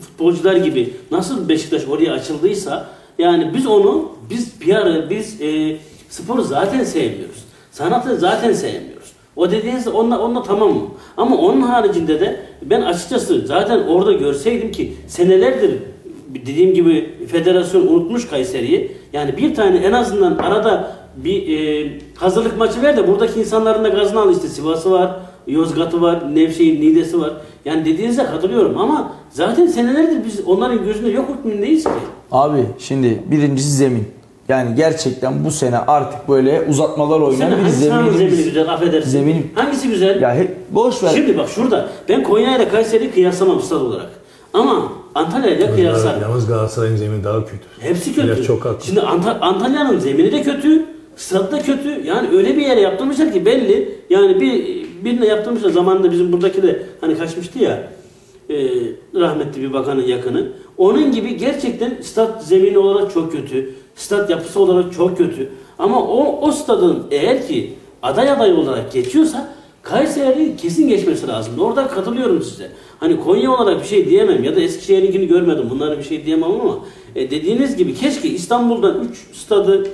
futbolcular gibi nasıl Beşiktaş oraya açıldıysa yani biz onu biz PR'ı biz e, sporu zaten sevmiyoruz. Sanatı zaten sevmiyoruz. O dediğiniz onunla, onunla tamam mı? Ama onun haricinde de ben açıkçası zaten orada görseydim ki senelerdir dediğim gibi federasyon unutmuş Kayseri'yi. Yani bir tane en azından arada bir e, hazırlık maçı ver de buradaki insanların da gazını al işte Sivas'ı var, Yozgat'ı var, Nevşehir, Niğde'si var. Yani dediğinize katılıyorum ama zaten senelerdir biz onların gözünde yok hükmündeyiz ki. Abi şimdi birincisi zemin. Yani gerçekten bu sene artık böyle uzatmalar oynayan bir hangi zemini güzel affedersin. Zemin- Hangisi güzel? Ya hep boş ver. Şimdi bak şurada ben Konya ile Kayseri'yi kıyaslamam stad olarak. Ama Antalya ile kıyaslarım. Yalnız Galatasaray'ın zemini daha kötü. Hepsi kötü. Biraz çok haklı. Şimdi Anta- Antalya'nın zemini de kötü, stadı da kötü. Yani öyle bir yere yaptırmışlar ki belli. Yani bir birine yaptırmışlar zamanında bizim buradaki de hani kaçmıştı ya e, rahmetli bir bakanın yakını. Onun gibi gerçekten stat zemini olarak çok kötü. Stat yapısı olarak çok kötü. Ama o, o stadın eğer ki aday aday olarak geçiyorsa Kayseri kesin geçmesi lazım. Orada katılıyorum size. Hani Konya olarak bir şey diyemem ya da Eskişehir'inkini görmedim. Bunlara bir şey diyemem ama e, dediğiniz gibi keşke İstanbul'dan 3 stadı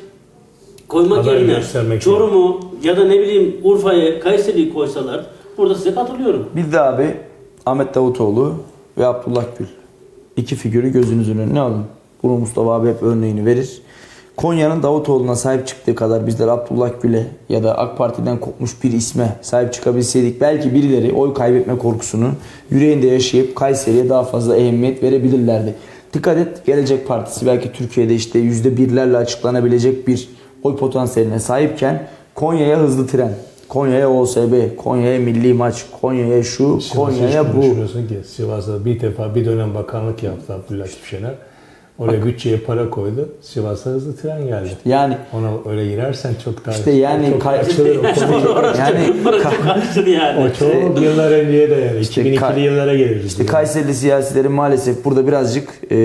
koymak Aday yerine göstermek Çorum'u ya da ne bileyim Urfa'yı, Kayseri'yi koysalar burada size katılıyorum. Bir de abi Ahmet Davutoğlu ve Abdullah Gül. İki figürü gözünüzün önüne alın. Bunu Mustafa abi hep örneğini verir. Konya'nın Davutoğlu'na sahip çıktığı kadar bizler Abdullah Gül'e ya da AK Parti'den kopmuş bir isme sahip çıkabilseydik belki birileri oy kaybetme korkusunu yüreğinde yaşayıp Kayseri'ye daha fazla ehemmiyet verebilirlerdi. Dikkat et Gelecek Partisi belki Türkiye'de işte yüzde birlerle açıklanabilecek bir oy potansiyeline sahipken Konya'ya hızlı tren, Konya'ya OSB, Konya'ya milli maç, Konya'ya şu, Konya'ya bu. Sivas'ta bir defa bir dönem bakanlık yaptı Abdullah Şener. Oraya bütçeye para koydu. Sivas'a hızlı tren geldi. Yani Ona öyle girersen çok daha İşte yani çok o konu. yani karıştı yani. O çok yıllar önceye dayanır. İşte 2002'li Kay- yıllara gelir. işte Kayserili siyasilerin maalesef burada birazcık e,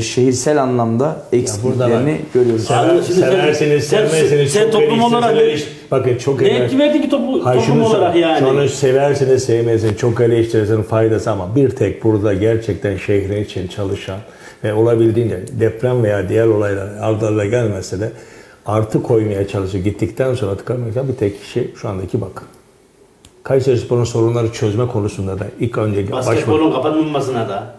şehirsel anlamda eksikliklerini görüyoruz. Sever, sen- seversiniz, sen- sevmezsiniz. sen çok toplum olarak Bakın çok Ne eğer- etki verdi ki topu, Hayır, toplum şunu olarak yani? Sonra seversiniz, sevmezsiniz, çok eleştirirsin faydası ama bir tek burada gerçekten şehrin için çalışan ve olabildiğince deprem veya diğer olaylar ardarla gelmese de artı koymaya çalışıyor. Gittikten sonra tıkanmayacak bir tek kişi şu andaki bakın. Kayseri Spor'un sorunları çözme konusunda da ilk önce. Basketbolun kapanmamasına da.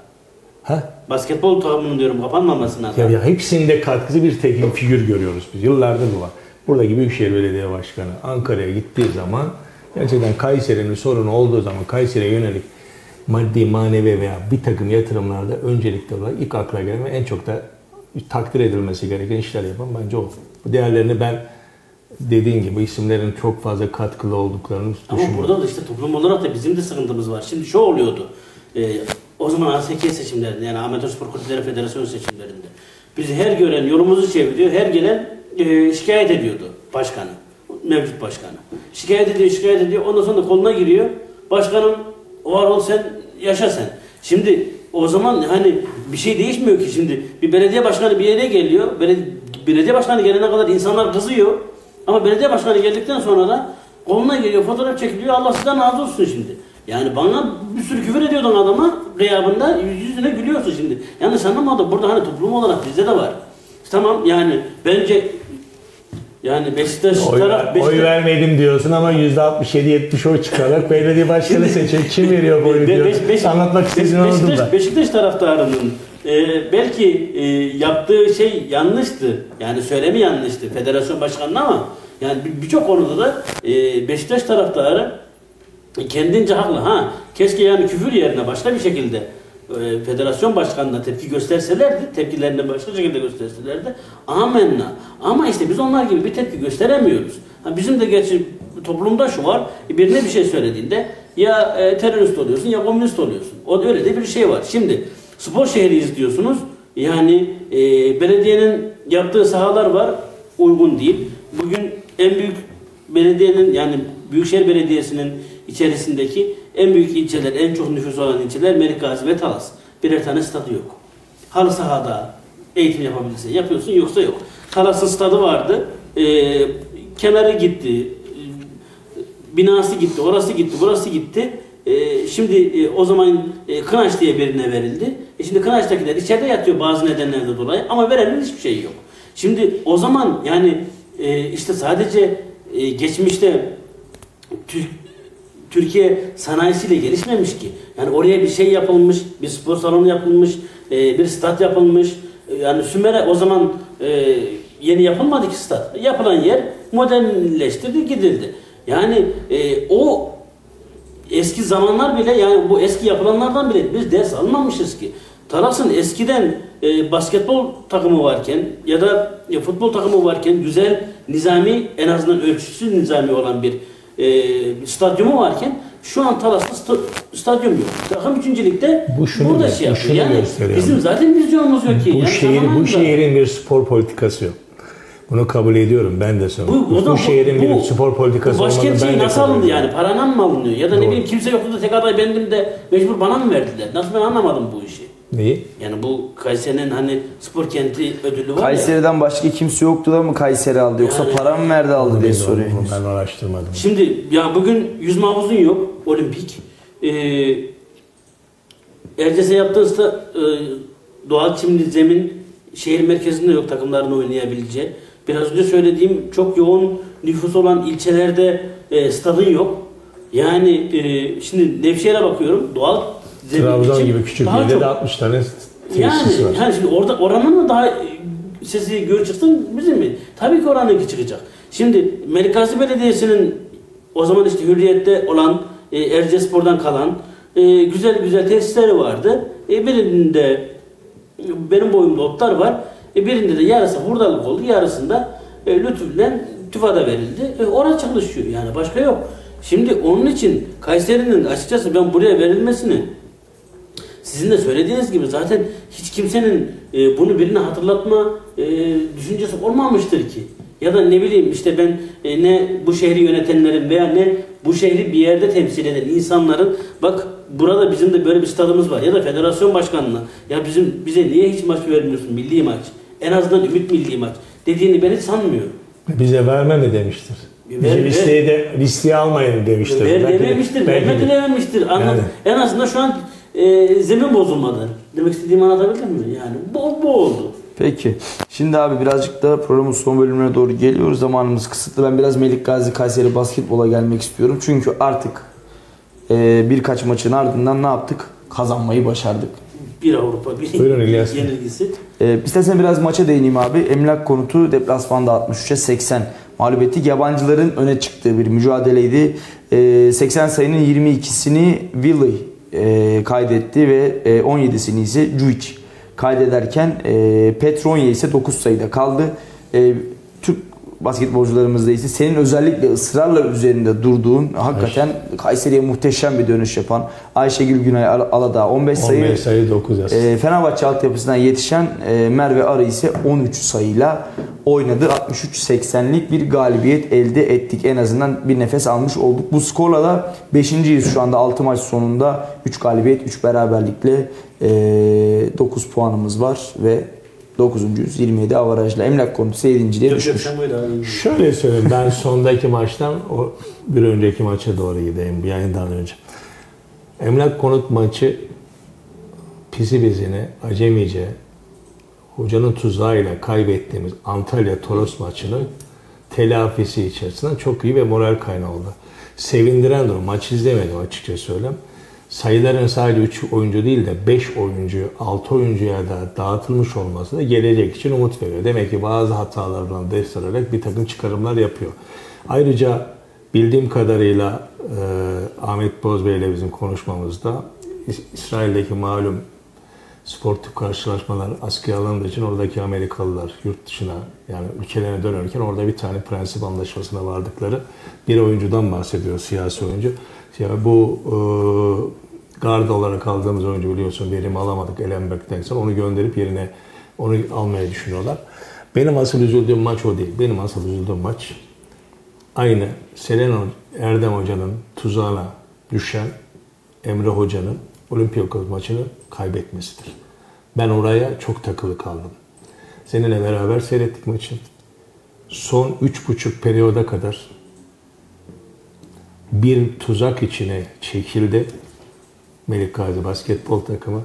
Ha? Basketbol takımının diyorum kapanmamasına da. Ya, ya hepsinde katkısı bir tek figür görüyoruz biz. Yıllardır bu var. Buradaki Büyükşehir Belediye Başkanı Ankara'ya gittiği zaman gerçekten Kayseri'nin sorunu olduğu zaman Kayseri'ye yönelik maddi, manevi veya bir takım yatırımlarda öncelikli olarak ilk akla gelen ve en çok da takdir edilmesi gereken işler yapan bence o. Bu değerlerini ben dediğin gibi isimlerin çok fazla katkılı olduklarını Ama düşünüyorum. burada da işte toplum olarak da bizim de sıkıntımız var. Şimdi şu oluyordu. E, o zaman ASK seçimlerinde yani Amatör Spor Kulüpleri Federasyonu seçimlerinde. Bizi her gören yolumuzu çeviriyor. Her gelen e, şikayet ediyordu başkanı. Mevcut başkanı. Şikayet ediyor, şikayet ediyor. Ondan sonra da koluna giriyor. Başkanım var ol sen, yaşa sen. Şimdi o zaman hani bir şey değişmiyor ki şimdi. Bir belediye başkanı bir yere geliyor. Belediye, belediye başkanı gelene kadar insanlar kızıyor. Ama belediye başkanı geldikten sonra da koluna geliyor, fotoğraf çekiliyor. Allah sizden razı olsun şimdi. Yani bana bir sürü küfür ediyordun adama gıyabında yüz yüzüne gülüyorsun şimdi. Yanlış anlamadım. Burada hani toplum olarak bizde de var. Tamam yani bence yani Beşiktaş Oy, taraf Beşiktaş, oy vermedim diyorsun ama %67-70 oy çıkarak belediye başkanı seçiyor. Kim veriyor bu oyu diyor. Beş- Beş- Anlatmak istediğini Beşiktaş, da. Beşiktaş taraftarının e, belki e, yaptığı şey yanlıştı. Yani söylemi yanlıştı federasyon başkanının ama yani bir- birçok konuda da e, Beşiktaş taraftarı kendince haklı. Ha keşke yani küfür yerine başka bir şekilde e, federasyon başkanına tepki gösterselerdi, tepkilerini başka şekilde gösterselerdi. Amenna. Ama işte biz onlar gibi bir tepki gösteremiyoruz. Bizim de gerçi toplumda şu var. Birine bir şey söylediğinde ya e, terörist oluyorsun ya komünist oluyorsun. O öyle de bir şey var. Şimdi spor şehriyiz diyorsunuz. Yani e, belediyenin yaptığı sahalar var. Uygun değil. Bugün en büyük belediyenin yani Büyükşehir Belediyesi'nin içerisindeki en büyük ilçeler, en çok nüfus olan ilçeler Melikgazi ve Talas. Birer tane stadı yok. Halı sahada eğitim yapabilirsin. Yapıyorsun yoksa yok. Talas'ın stadı vardı. Ee, kenarı gitti. Binası gitti. Orası gitti. Burası gitti. Ee, şimdi e, o zaman e, Kınaç diye birine verildi. E şimdi Kınaç'takiler içeride yatıyor bazı nedenlerden dolayı ama verenin hiçbir şeyi yok. Şimdi o zaman yani e, işte sadece e, geçmişte Türk, Türkiye sanayisiyle gelişmemiş ki. Yani oraya bir şey yapılmış, bir spor salonu yapılmış, e, bir stat yapılmış. E, Yani Sümer'e o zaman e, yeni yapılmadı ki stat. Yapılan yer modernleştirdi, gidildi. Yani e, o eski zamanlar bile yani bu eski yapılanlardan bile biz ders almamışız ki. Talas'ın eskiden e, basketbol takımı varken ya da e, futbol takımı varken güzel nizami en azından ölçüsü nizami olan bir e, stadyumu varken şu an Talas'ta sta- stadyum yok. Takım üçüncülükte Bu şunu burada şey bu yapıyor. şunu Yani gösteriyor. bizim zaten vizyonumuz yok ki. Bu Yani şehir bu şehrin bir spor politikası yok. Bunu kabul ediyorum ben de sana. Bu, Bu, zaman şehrin bir spor politikası bu olmadığını ben de nasıl alındı yani? Paradan mı alınıyor? Ya da ne Doğru. bileyim kimse yoktu da tek aday bendim de mecbur bana mı verdiler? Nasıl ben anlamadım bu işi. Neyi? Yani bu Kayseri'nin hani spor kenti ödülü var ya. Kayseri'den başka kimse yoktu da mı Kayseri aldı yoksa Yani- para mı verdi aldı diye soruyor. Ben araştırmadım. Şimdi ya bugün yüzme havuzun yok olimpik. Ee, Erciyes'e yaptığınızda e, doğal çimli zemin şehir merkezinde yok takımların oynayabileceği. Biraz önce söylediğim çok yoğun nüfus olan ilçelerde e, stadın yok. Yani e, şimdi Nevşehir'e bakıyorum doğal Trabzon için gibi küçük daha çok- de 60 tane yani, tesis var. yani şimdi orada oranın mı daha sesi gör çıksın bizim mi? Tabii ki oranınki çıkacak. Şimdi Melikgazi Belediyesi'nin o zaman işte Hürriyet'te olan e, Ercespor'dan kalan e, güzel güzel tesisleri vardı. E, birinde benim boyumda otlar var. E, birinde de yarısı hurdalık oldu. Yarısında e, lütuflen tüfada verildi. E, orası çalışıyor yani başka yok. Şimdi onun için Kayseri'nin açıkçası ben buraya verilmesini sizin de söylediğiniz gibi zaten hiç kimsenin e, bunu birine hatırlatma e, düşüncesi olmamıştır ki. Ya da ne bileyim işte ben e, ne bu şehri yönetenlerin veya ne bu şehri bir yerde temsil eden insanların bak burada bizim de böyle bir stadımız var ya da federasyon başkanına ya bizim bize niye hiç maç vermiyorsun milli maç en azından ümit milli maç dediğini ben hiç sanmıyorum. Bize verme mi demiştir. Ver- Bizi ver. listeye de listeye almayın demiştir. Ver Belki de- dememiştir, verme dilememiştir. Yani. En azından şu an e, zemin bozulmadı. Demek istediğimi anlatabildim mi? Yani bu, bu oldu. Peki. Şimdi abi birazcık da programın son bölümüne doğru geliyoruz. Zamanımız kısıtlı. Ben biraz Melik Gazi Kayseri basketbola gelmek istiyorum. Çünkü artık e, birkaç maçın ardından ne yaptık? Kazanmayı başardık. Bir Avrupa, bir Buyurun İlyas yenilgisi. E, istersen biraz maça değineyim abi. Emlak konutu deplasmanda 63'e 80 mağlup ettik. Yabancıların öne çıktığı bir mücadeleydi. E, 80 sayının 22'sini Willy e, kaydetti ve e, 17'sini ise Cuic kaydederken e, Petronya ise 9 sayıda kaldı. E, basketbolcularımızda ise senin özellikle ısrarla üzerinde durduğun hakikaten Kayseri'ye muhteşem bir dönüş yapan Ayşegül Günay Al- Aladağ 15 sayı 15 sayı 9 asist. e, Fenerbahçe altyapısından yetişen e, Merve Arı ise 13 sayıyla oynadı. 63-80'lik bir galibiyet elde ettik. En azından bir nefes almış olduk. Bu skorla da 5.yiz şu anda 6 maç sonunda. 3 galibiyet, 3 beraberlikle e, 9 puanımız var ve 9.yüz 27 avarajla. Emlak konusu 7.liğe düşmüş. Sen buyur abi. Şöyle söyleyeyim ben sondaki maçtan o bir önceki maça doğru gideyim bir yayından önce. Emlak konut maçı pisi bizine acemice hocanın tuzağıyla kaybettiğimiz Antalya Toros maçının telafisi içerisinden çok iyi ve moral kaynağı oldu. Sevindiren durum. Maç izlemedim açıkça söyleyeyim. Sayıların sadece 3 oyuncu değil de 5 oyuncu, 6 oyuncuya da dağıtılmış olması da gelecek için umut veriyor. Demek ki bazı hatalardan ders alarak bir takım çıkarımlar yapıyor. Ayrıca bildiğim kadarıyla e, Ahmet Bozbey ile bizim konuşmamızda İs- İsrail'deki malum sportif karşılaşmalar askıya alındığı için oradaki Amerikalılar yurt dışına yani ülkelerine dönerken orada bir tane prensip anlaşmasına vardıkları bir oyuncudan bahsediyor siyasi oyuncu. Yani bu garda olarak aldığımız oyuncu biliyorsun verim alamadık Elenberg'den sonra onu gönderip yerine onu almaya düşünüyorlar. Benim asıl üzüldüğüm maç o değil. Benim asıl üzüldüğüm maç aynı Selen Erdem Hoca'nın tuzağına düşen Emre Hoca'nın Olympiakos maçını kaybetmesidir. Ben oraya çok takılı kaldım. Seninle beraber seyrettik maçı. Son üç buçuk periyoda kadar bir tuzak içine çekildi Melik Gazi basketbol takımı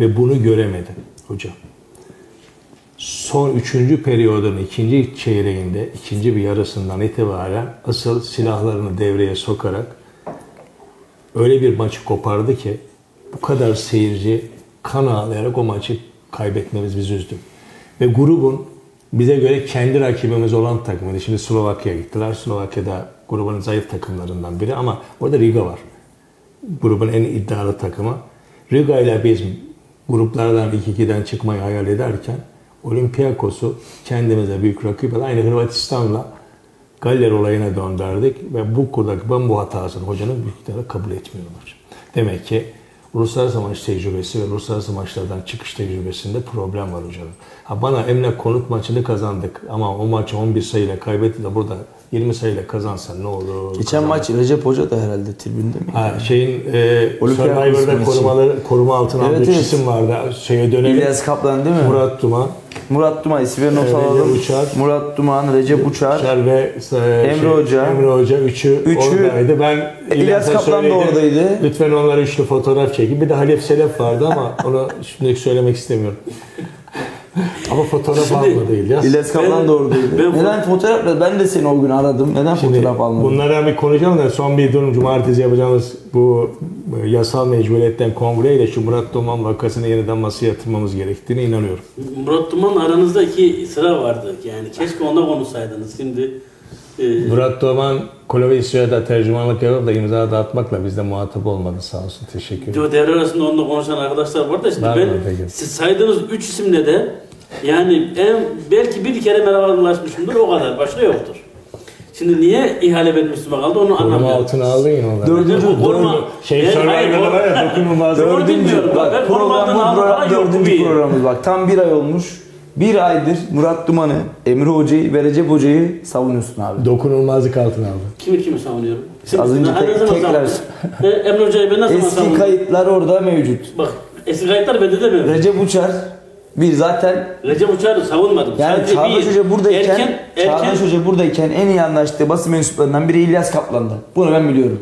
ve bunu göremedi hocam. Son üçüncü periyodun ikinci çeyreğinde, ikinci bir yarısından itibaren asıl silahlarını devreye sokarak öyle bir maçı kopardı ki bu kadar seyirci kan ağlayarak o maçı kaybetmemiz bizi üzdü. Ve grubun bize göre kendi rakibimiz olan takımıydı. Şimdi Slovakya'ya gittiler. Slovakya'da grubun zayıf takımlarından biri ama orada Riga var. Grubun en iddialı takımı. Riga ile biz gruplardan 2-2'den çıkmayı hayal ederken Olympiakos'u kendimize büyük rakip aynı Hırvatistan'la Galler olayına döndürdük ve bu kurdaki ben bu hatasını hocanın büyük ihtimalle kabul etmiyorlar. Demek ki uluslararası maç tecrübesi ve uluslararası maçlardan çıkış tecrübesinde problem var hocanın. Ha bana emlak konut maçını kazandık ama o maçı 11 sayıyla kaybetti de burada 20 sayıyla kazansan ne olur? Geçen Kazanmak. maç Recep Hoca da herhalde tribünde mi? Ha, şeyin e, Survivor'da korumaları, koruma altına Evet, aldığı evet. isim vardı. Şeye dönelim. İlyas Kaplan değil mi? Murat Duman. Murat Duman ismini not alalım. Uçar. Murat Duman, Recep Uçar. Şer ve e, Emre Hoca. Emre Hoca üçü, Üçü- oradaydı. Ben İlyas Kaplan da oradaydı. Lütfen onlara üçlü fotoğraf çekin. Bir de Halef Selef vardı ama onu şimdi söylemek istemiyorum. ama fotoğraf Şimdi- almadı İlyas. İlyas Kaplan da oradaydı. ben- Neden fotoğraf? Ben de seni o gün aradım. Neden Şimdi fotoğraf almadın? bunlara bir konuşalım da son bir durum. Cumartesi yapacağımız bu yasal mecburiyetten kongreyle şu Murat Duman vakasını yeniden masaya yatırmamız gerektiğine inanıyorum. Murat Duman aranızda iki sıra vardı. Yani keşke onda konuşsaydınız. Şimdi e, Murat Duman Kolovisya'da tercümanlık yapıp da imza dağıtmakla bizde muhatap olmadı sağ olsun. Teşekkür ederim. Devre arasında onunla konuşan arkadaşlar var da Var ben peki? siz saydığınız üç isimle de yani en, belki bir kere merhabalaşmışımdır o kadar. Başka yoktur. Şimdi niye ihale benim üstüme kaldı onu Koruma anlamıyorum. altına aldın ya onları. Dördüncü, Koruma- Şey hayır, Survivor'da var ya dokunulmaz. Dördüncü- bak, Ben aldım, bana yok, dördüncü programımız bak. Tam bir ay olmuş. Bir aydır Murat Duman'ı, Emre Hoca'yı ve Recep Hoca'yı savunuyorsun abi. Dokunulmazlık altına aldın. Kimi kimi savunuyorum? Az önce zaman tekrar-? E, Emre Hoca'yı ben ne zaman Eski savundum? kayıtlar orada mevcut. Bak eski kayıtlar bende de mevcut. Recep Uçar bir zaten Recep Uçar'ı savunmadım. yani Sadece Çağdaş bir- Hoca buradayken erken, erken, Çağdaş Hoca buradayken en iyi anlaştığı basın mensuplarından biri İlyas Kaplan'dı. Bunu ben biliyorum.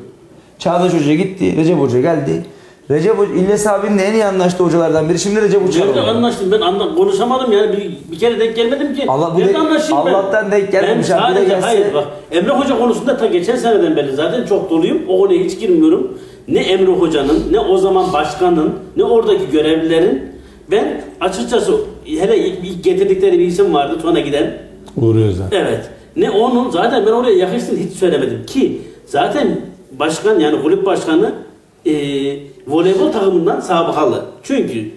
Çağdaş Hoca gitti, Recep Hoca geldi. Recep Hoca, İlyas abinin de en iyi anlaştığı hocalardan biri şimdi Recep Uçar. Nerede oldu. anlaştım ben anla, konuşamadım yani bir, bir kere denk gelmedim ki. Allah bu Nerede denk- anlaşayım? Allah'tan denk gelmemiş Ben abi, de sadece gelse- hayır bak Emre Hoca konusunda ta geçen seneden beri zaten çok doluyum. O konuya hiç girmiyorum. Ne Emre Hoca'nın ne o zaman başkanın ne oradaki görevlilerin ben açıkçası hele ilk, ilk getirdikleri bir isim vardı sonra giden. Uğur Özden. Evet. Ne onun zaten ben oraya yakıştığını hiç söylemedim ki zaten başkan yani kulüp başkanı e, voleybol takımından sabıkalı. Çünkü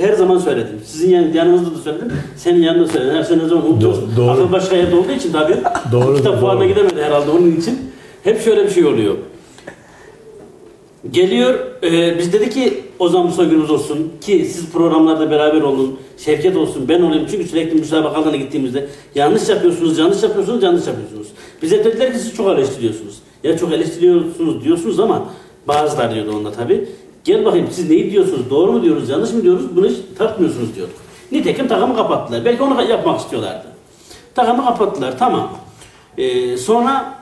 her zaman söyledim. Sizin yan, yanınızda da söyledim. Senin yanında söyledim. Her sene zaman unutuyorsun. Do- doğru. Akıl başka yerde olduğu için tabii. Doğru, Kitap fuarına gidemedi herhalde onun için. Hep şöyle bir şey oluyor. Geliyor, e, biz dedi ki Ozan Musa günümüz olsun ki siz programlarda beraber olun, Şevket olsun, ben olayım çünkü sürekli müsabakalarına gittiğimizde yanlış yapıyorsunuz, yanlış yapıyorsunuz, yanlış yapıyorsunuz. Bize dediler ki siz çok eleştiriyorsunuz. Ya çok eleştiriyorsunuz diyorsunuz ama bazılar diyordu onda tabi. Gel bakayım siz neyi diyorsunuz, doğru mu diyoruz, yanlış mı diyoruz, bunu hiç tartmıyorsunuz diyorduk. Nitekim takımı kapattılar. Belki onu yapmak istiyorlardı. Takımı kapattılar, tamam. E, sonra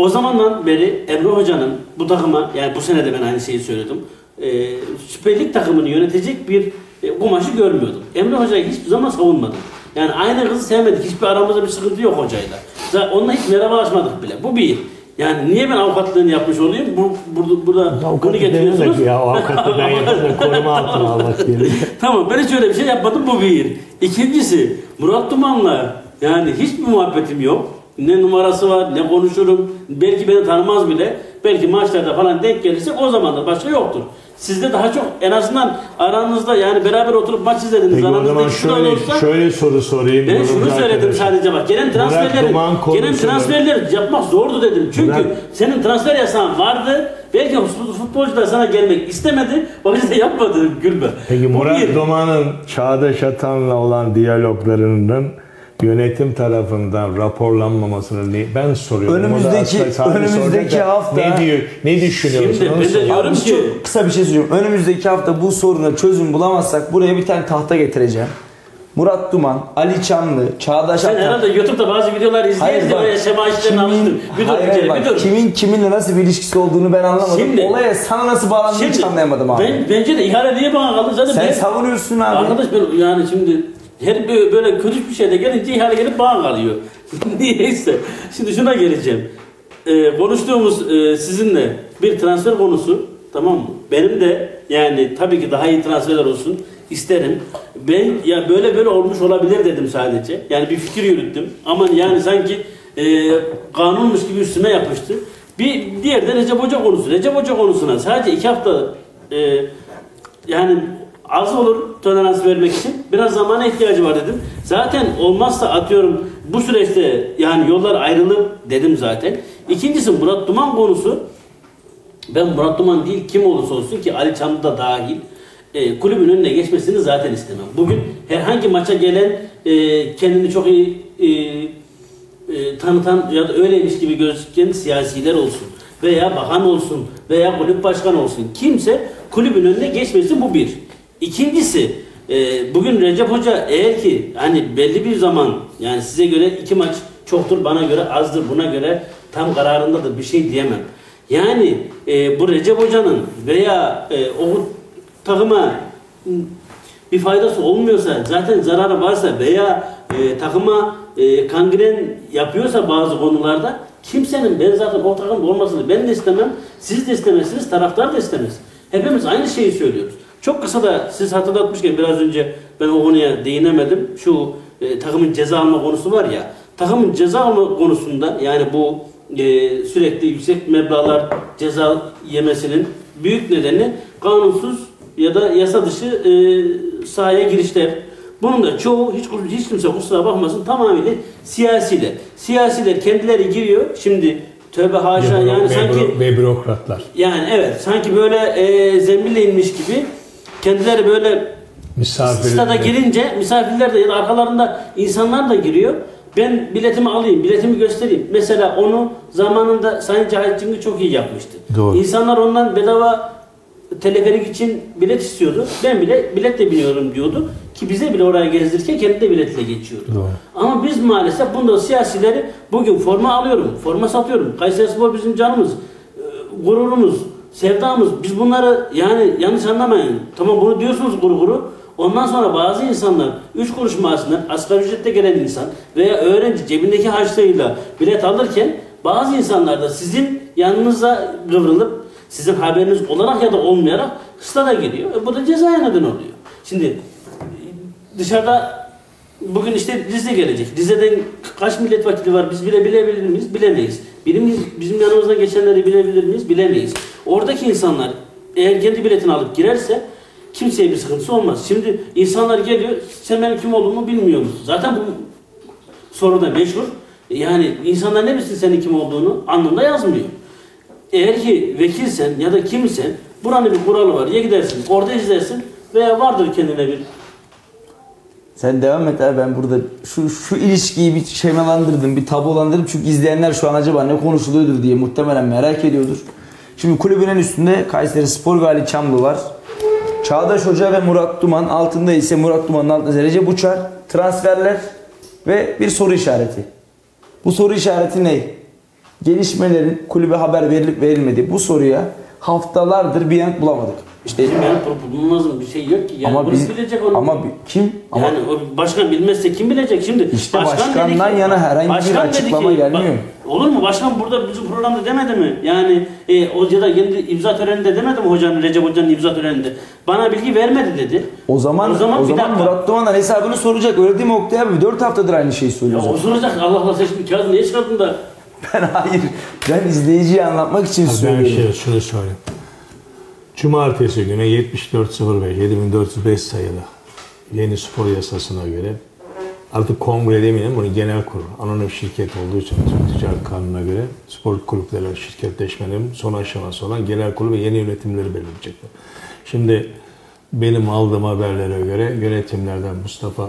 o zamandan beri Emre Hoca'nın bu takıma, yani bu sene de ben aynı şeyi söyledim. E, Süper Lig takımını yönetecek bir e, kumaşı görmüyordum. Emre Hoca'yı hiçbir zaman savunmadım. Yani aynı kızı sevmedik. Hiçbir aramızda bir sıkıntı yok hocayla. Zaten onunla hiç merhabalaşmadık bile. Bu bir. Yani niye ben avukatlığını yapmış olayım? Bu, burada, burada bunu Avukatı getiriyorsunuz. ya. Avukatı ben yapıyorum. Koruma altına almak gerekiyor. tamam ben hiç öyle bir şey yapmadım bu bir. İkincisi Murat Duman'la yani hiçbir muhabbetim yok. Ne numarası var ne konuşurum. Belki beni tanımaz bile. Belki maçlarda falan denk gelirse o zaman da başka yoktur. Sizde daha çok en azından aranızda yani beraber oturup maç izlediniz. Peki o zaman şöyle, olursa- şöyle soru sorayım. ben şunu söyledim arkadaşlar. sadece bak. Gelen transferleri, gelen transferleri yapmak zordu dedim. Çünkü Murat- senin transfer yasağın vardı. Belki fut- futbolcular sana gelmek istemedi. O yüzden yapmadı gülme. Peki Murat bir. Duman'ın Çağdaş Atan'la olan diyaloglarının yönetim tarafından raporlanmamasını ne- ben soruyorum. Önümüzdeki- sadece önümüzdeki soracak da hafta- ne diyor ne düşünüyorsun? Şimdi Onu ben de sor. diyorum Abi ki- çok kısa bir şey söyleyeyim. Önümüzdeki hafta bu soruna çözüm bulamazsak buraya bir tane tahta getireceğim. Murat Duman, Ali Çamlı, Çağdaş Sen Atan. herhalde YouTube'da bazı videolar izleyince bak, böyle şema işlerini alıştın. Bir dur hayır, bir hayır, kere bak, bir dur. Kimin kiminle nasıl bir ilişkisi olduğunu ben anlamadım. Şimdi- Olaya sana nasıl bağlandığını hiç anlayamadım abi. Ben, bence de ihale niye bana kaldı? Zaten Sen ben- savunuyorsun abi. Arkadaş ben yani şimdi her böyle, kötü bir şeyde gelince ihale gelip bana kalıyor. Niyeyse. Şimdi şuna geleceğim. Ee, konuştuğumuz e, sizinle bir transfer konusu tamam mı? Benim de yani tabii ki daha iyi transferler olsun isterim. Ben ya böyle böyle olmuş olabilir dedim sadece. Yani bir fikir yürüttüm. Ama yani sanki e, kanunmuş gibi üstüme yapıştı. Bir diğer de Recep Hoca konusu. Recep Hoca konusuna sadece iki hafta e, yani az olur tolerans vermek için biraz zamana ihtiyacı var dedim. Zaten olmazsa atıyorum bu süreçte yani yollar ayrılır dedim zaten. İkincisi Murat Duman konusu ben Murat Duman değil kim olursa olsun ki Ali Çamlı da dahil e, kulübün önüne geçmesini zaten istemem. Bugün herhangi maça gelen e, kendini çok iyi e, e, tanıtan ya da öyleymiş gibi gözüken siyasiler olsun veya bakan olsun veya kulüp başkanı olsun kimse kulübün önüne geçmesin bu bir. İkincisi e, bugün Recep Hoca eğer ki hani belli bir zaman yani size göre iki maç çoktur bana göre azdır buna göre tam kararındadır bir şey diyemem. Yani e, bu Recep Hoca'nın veya e, o takıma bir faydası olmuyorsa zaten zararı varsa veya e, takıma e, kangren yapıyorsa bazı konularda kimsenin ben zaten o takımda olmasını ben de istemem siz de istemezsiniz taraftar da istemez. Hepimiz aynı şeyi söylüyoruz. Çok kısa da siz hatırlatmışken biraz önce ben o konuya değinemedim. Şu e, takımın ceza alma konusu var ya. Takımın ceza alma konusunda yani bu e, sürekli yüksek meblağlar ceza yemesinin büyük nedeni kanunsuz ya da yasa dışı e, sahaya girişler. Bunun da çoğu hiç hiç kimse kusura bakmasın tamamıyla siyasiler. Siyasiler kendileri giriyor. Şimdi tövbe haşa yani sanki ve bürokratlar. yani evet sanki böyle e, zembille inmiş gibi kendileri böyle Misafir. stada girince misafirler de ya da arkalarında insanlar da giriyor. Ben biletimi alayım, biletimi göstereyim. Mesela onu zamanında Sayın Cahit Cing'i çok iyi yapmıştı. Doğru. İnsanlar ondan bedava teleferik için bilet istiyordu. Ben bile biletle biniyorum diyordu. Ki bize bile oraya gezdirirken kendi de biletle geçiyordu. Doğru. Ama biz maalesef bunda siyasileri bugün forma alıyorum, forma satıyorum. Kayseri Spor bizim canımız, e, gururumuz, sevdamız. Biz bunları yani yanlış anlamayın. Tamam bunu diyorsunuz guru guru. Ondan sonra bazı insanlar 3 kuruş maaşından asgari ücrette gelen insan veya öğrenci cebindeki harçlığıyla bilet alırken bazı insanlar da sizin yanınıza kıvrılıp sizin haberiniz olarak ya da olmayarak stada geliyor. E bu da cezaya neden oluyor. Şimdi dışarıda bugün işte Rize gelecek. Rize'den kaç milletvekili var biz bile bilebilir miyiz? Bilemeyiz. Bizim, bizim yanımızda geçenleri bilebilir miyiz? Bilemeyiz. Oradaki insanlar eğer kendi biletini alıp girerse kimseye bir sıkıntısı olmaz. Şimdi insanlar geliyor, sen benim kim olduğumu bilmiyor musun? Zaten bu soru da meşhur. Yani insanlar ne bilsin senin kim olduğunu anlamda yazmıyor. Eğer ki vekilsen ya da kimsen buranın bir kuralı var. Ya gidersin orada izlersin veya vardır kendine bir Sen devam et abi ben burada şu şu ilişkiyi bir şemalandırdım, bir tablolandırdım çünkü izleyenler şu an acaba ne konuşuluyordur diye muhtemelen merak ediyordur. Şimdi kulübün en üstünde Kayseri Spor ve Ali Çamlı var. Çağdaş Hoca ve Murat Duman altında ise Murat Duman'ın altında Recep Uçar, transferler ve bir soru işareti. Bu soru işareti ne? Gelişmelerin kulübe haber verilip verilmedi. Bu soruya haftalardır bir yanıt bulamadık. İşte Bizim yani bulunmaz bir şey yok ki. Yani ama biz bilecek onu. ama kim? Ama yani o başkan bilmezse kim bilecek şimdi? İşte başkandan yana herhangi bir başkan dedi açıklama gelmiyor. bak- olur mu? Başkan burada bizim programda demedi mi? Yani e, hocada kendi imza töreninde demedi mi hocanın Recep Hoca'nın imza töreninde? Bana bilgi vermedi dedi. O zaman o zaman, bir dakika. Murat Doğan'dan hesabını soracak. Öyle değil mi Oktay abi? 4 haftadır aynı şeyi Ya söylüyor. o soracak Allah Allah seçtim kağıdı niye çıkardın da? Ben hayır. Ben izleyiciye anlatmak için Ben söylüyorum. şey, şunu söyleyeyim. Cumartesi günü 7405 7405 sayılı yeni spor yasasına göre artık kongre demeyelim bunu genel kurul. Anonim şirket olduğu için Türk Ticaret Kanunu'na göre spor kulüpleri şirketleşmenin son aşaması olan genel kurul ve yeni yönetimleri belirleyecekler. Şimdi benim aldığım haberlere göre yönetimlerden Mustafa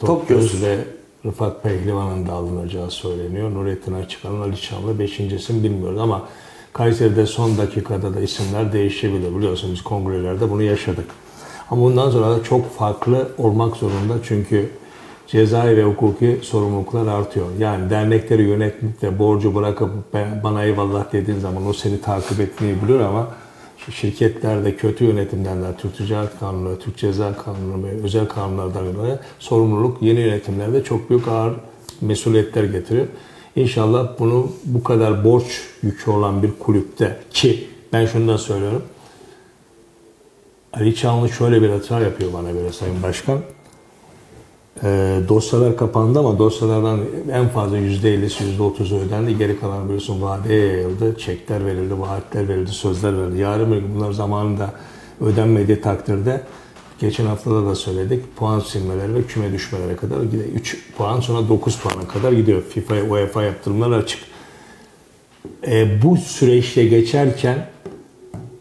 Tokgöz. Tokgöz ve Rıfat Pehlivan'ın da alınacağı söyleniyor. Nurettin Açıkan'ın Ali Çamlı beşincisini bilmiyoruz ama Kayseri'de son dakikada da isimler değişebilir. Biliyorsunuz kongrelerde bunu yaşadık. Ama bundan sonra da çok farklı olmak zorunda çünkü cezai ve hukuki sorumluluklar artıyor. Yani dernekleri yönetmekte borcu bırakıp ben, bana eyvallah dediğin zaman o seni takip etmeyi biliyor ama şirketlerde kötü yönetimden de Türk Ticaret Kanunu, Türk Ceza Kanunu ve özel kanunlardan dolayı sorumluluk yeni yönetimlerde çok büyük ağır mesuliyetler getiriyor. İnşallah bunu bu kadar borç yükü olan bir kulüpte ki ben şunu da söylüyorum. Ali Çamlı şöyle bir hata yapıyor bana göre Sayın Başkan. Ee, dosyalar kapandı ama dosyalardan en fazla %50'si %30'u ödendi. Geri kalan biliyorsun vadeye yayıldı. Çekler verildi, vaatler verildi, sözler verildi. Yarın bir bunlar zamanında ödenmediği takdirde geçen haftada da söyledik. Puan silmeleri ve küme düşmelere kadar gidiyor. 3 puan sonra 9 puana kadar gidiyor. FIFA, UEFA yaptırımlar açık. Ee, bu süreçte geçerken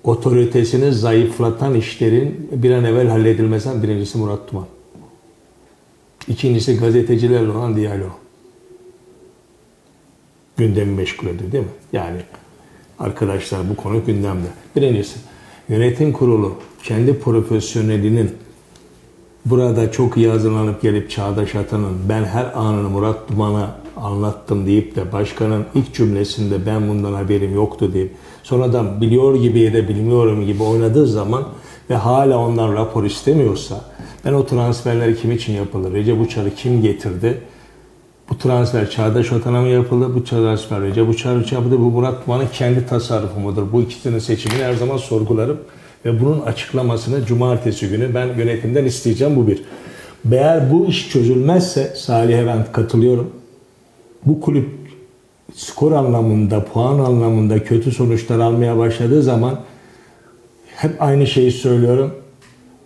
otoritesini zayıflatan işlerin bir an evvel halledilmesinden birincisi Murat Duman. İkincisi gazetecilerle olan diyalog. Gündemi meşgul ediyor değil mi? Yani arkadaşlar bu konu gündemde. Birincisi yönetim kurulu kendi profesyonelinin burada çok iyi hazırlanıp gelip Çağdaş Atan'ın ben her anını Murat Duman'a anlattım deyip de başkanın ilk cümlesinde ben bundan haberim yoktu deyip sonradan biliyor gibi da bilmiyorum gibi oynadığı zaman ve hala ondan rapor istemiyorsa ben o transferler kim için yapılır? Recep Uçar'ı kim getirdi? Bu transfer Çağdaş Atan'a mı yapıldı? Bu transfer Recep Uçar için yapıldı. Bu Murat Duman'ın kendi tasarrufu mudur? Bu ikisinin seçimini her zaman sorgularım. Ve bunun açıklamasını cumartesi günü ben yönetimden isteyeceğim bu bir. Eğer bu iş çözülmezse Salih'e ben katılıyorum. Bu kulüp skor anlamında, puan anlamında kötü sonuçlar almaya başladığı zaman hep aynı şeyi söylüyorum.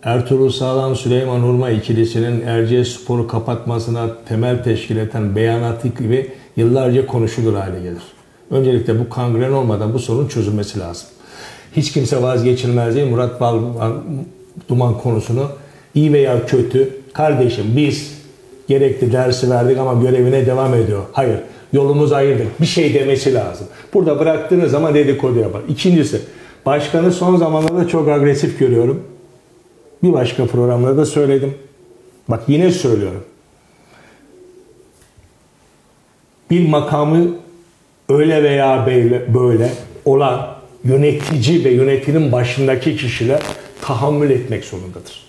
Ertuğrul Sağlam Süleyman Hurma ikilisinin Erciyes Spor'u kapatmasına temel teşkil eden beyanatı gibi yıllarca konuşulur hale gelir. Öncelikle bu kangren olmadan bu sorun çözülmesi lazım. Hiç kimse vazgeçilmez değil. Murat Bal Duman konusunu iyi veya kötü kardeşim biz gerekli dersi verdik ama görevine devam ediyor. Hayır yolumuz ayırdık. Bir şey demesi lazım. Burada bıraktığınız zaman dedikodu yapar. İkincisi başkanı son zamanlarda çok agresif görüyorum. Bir başka programda da söyledim. Bak yine söylüyorum. Bir makamı öyle veya böyle olan yönetici ve yönetimin başındaki kişiler tahammül etmek zorundadır.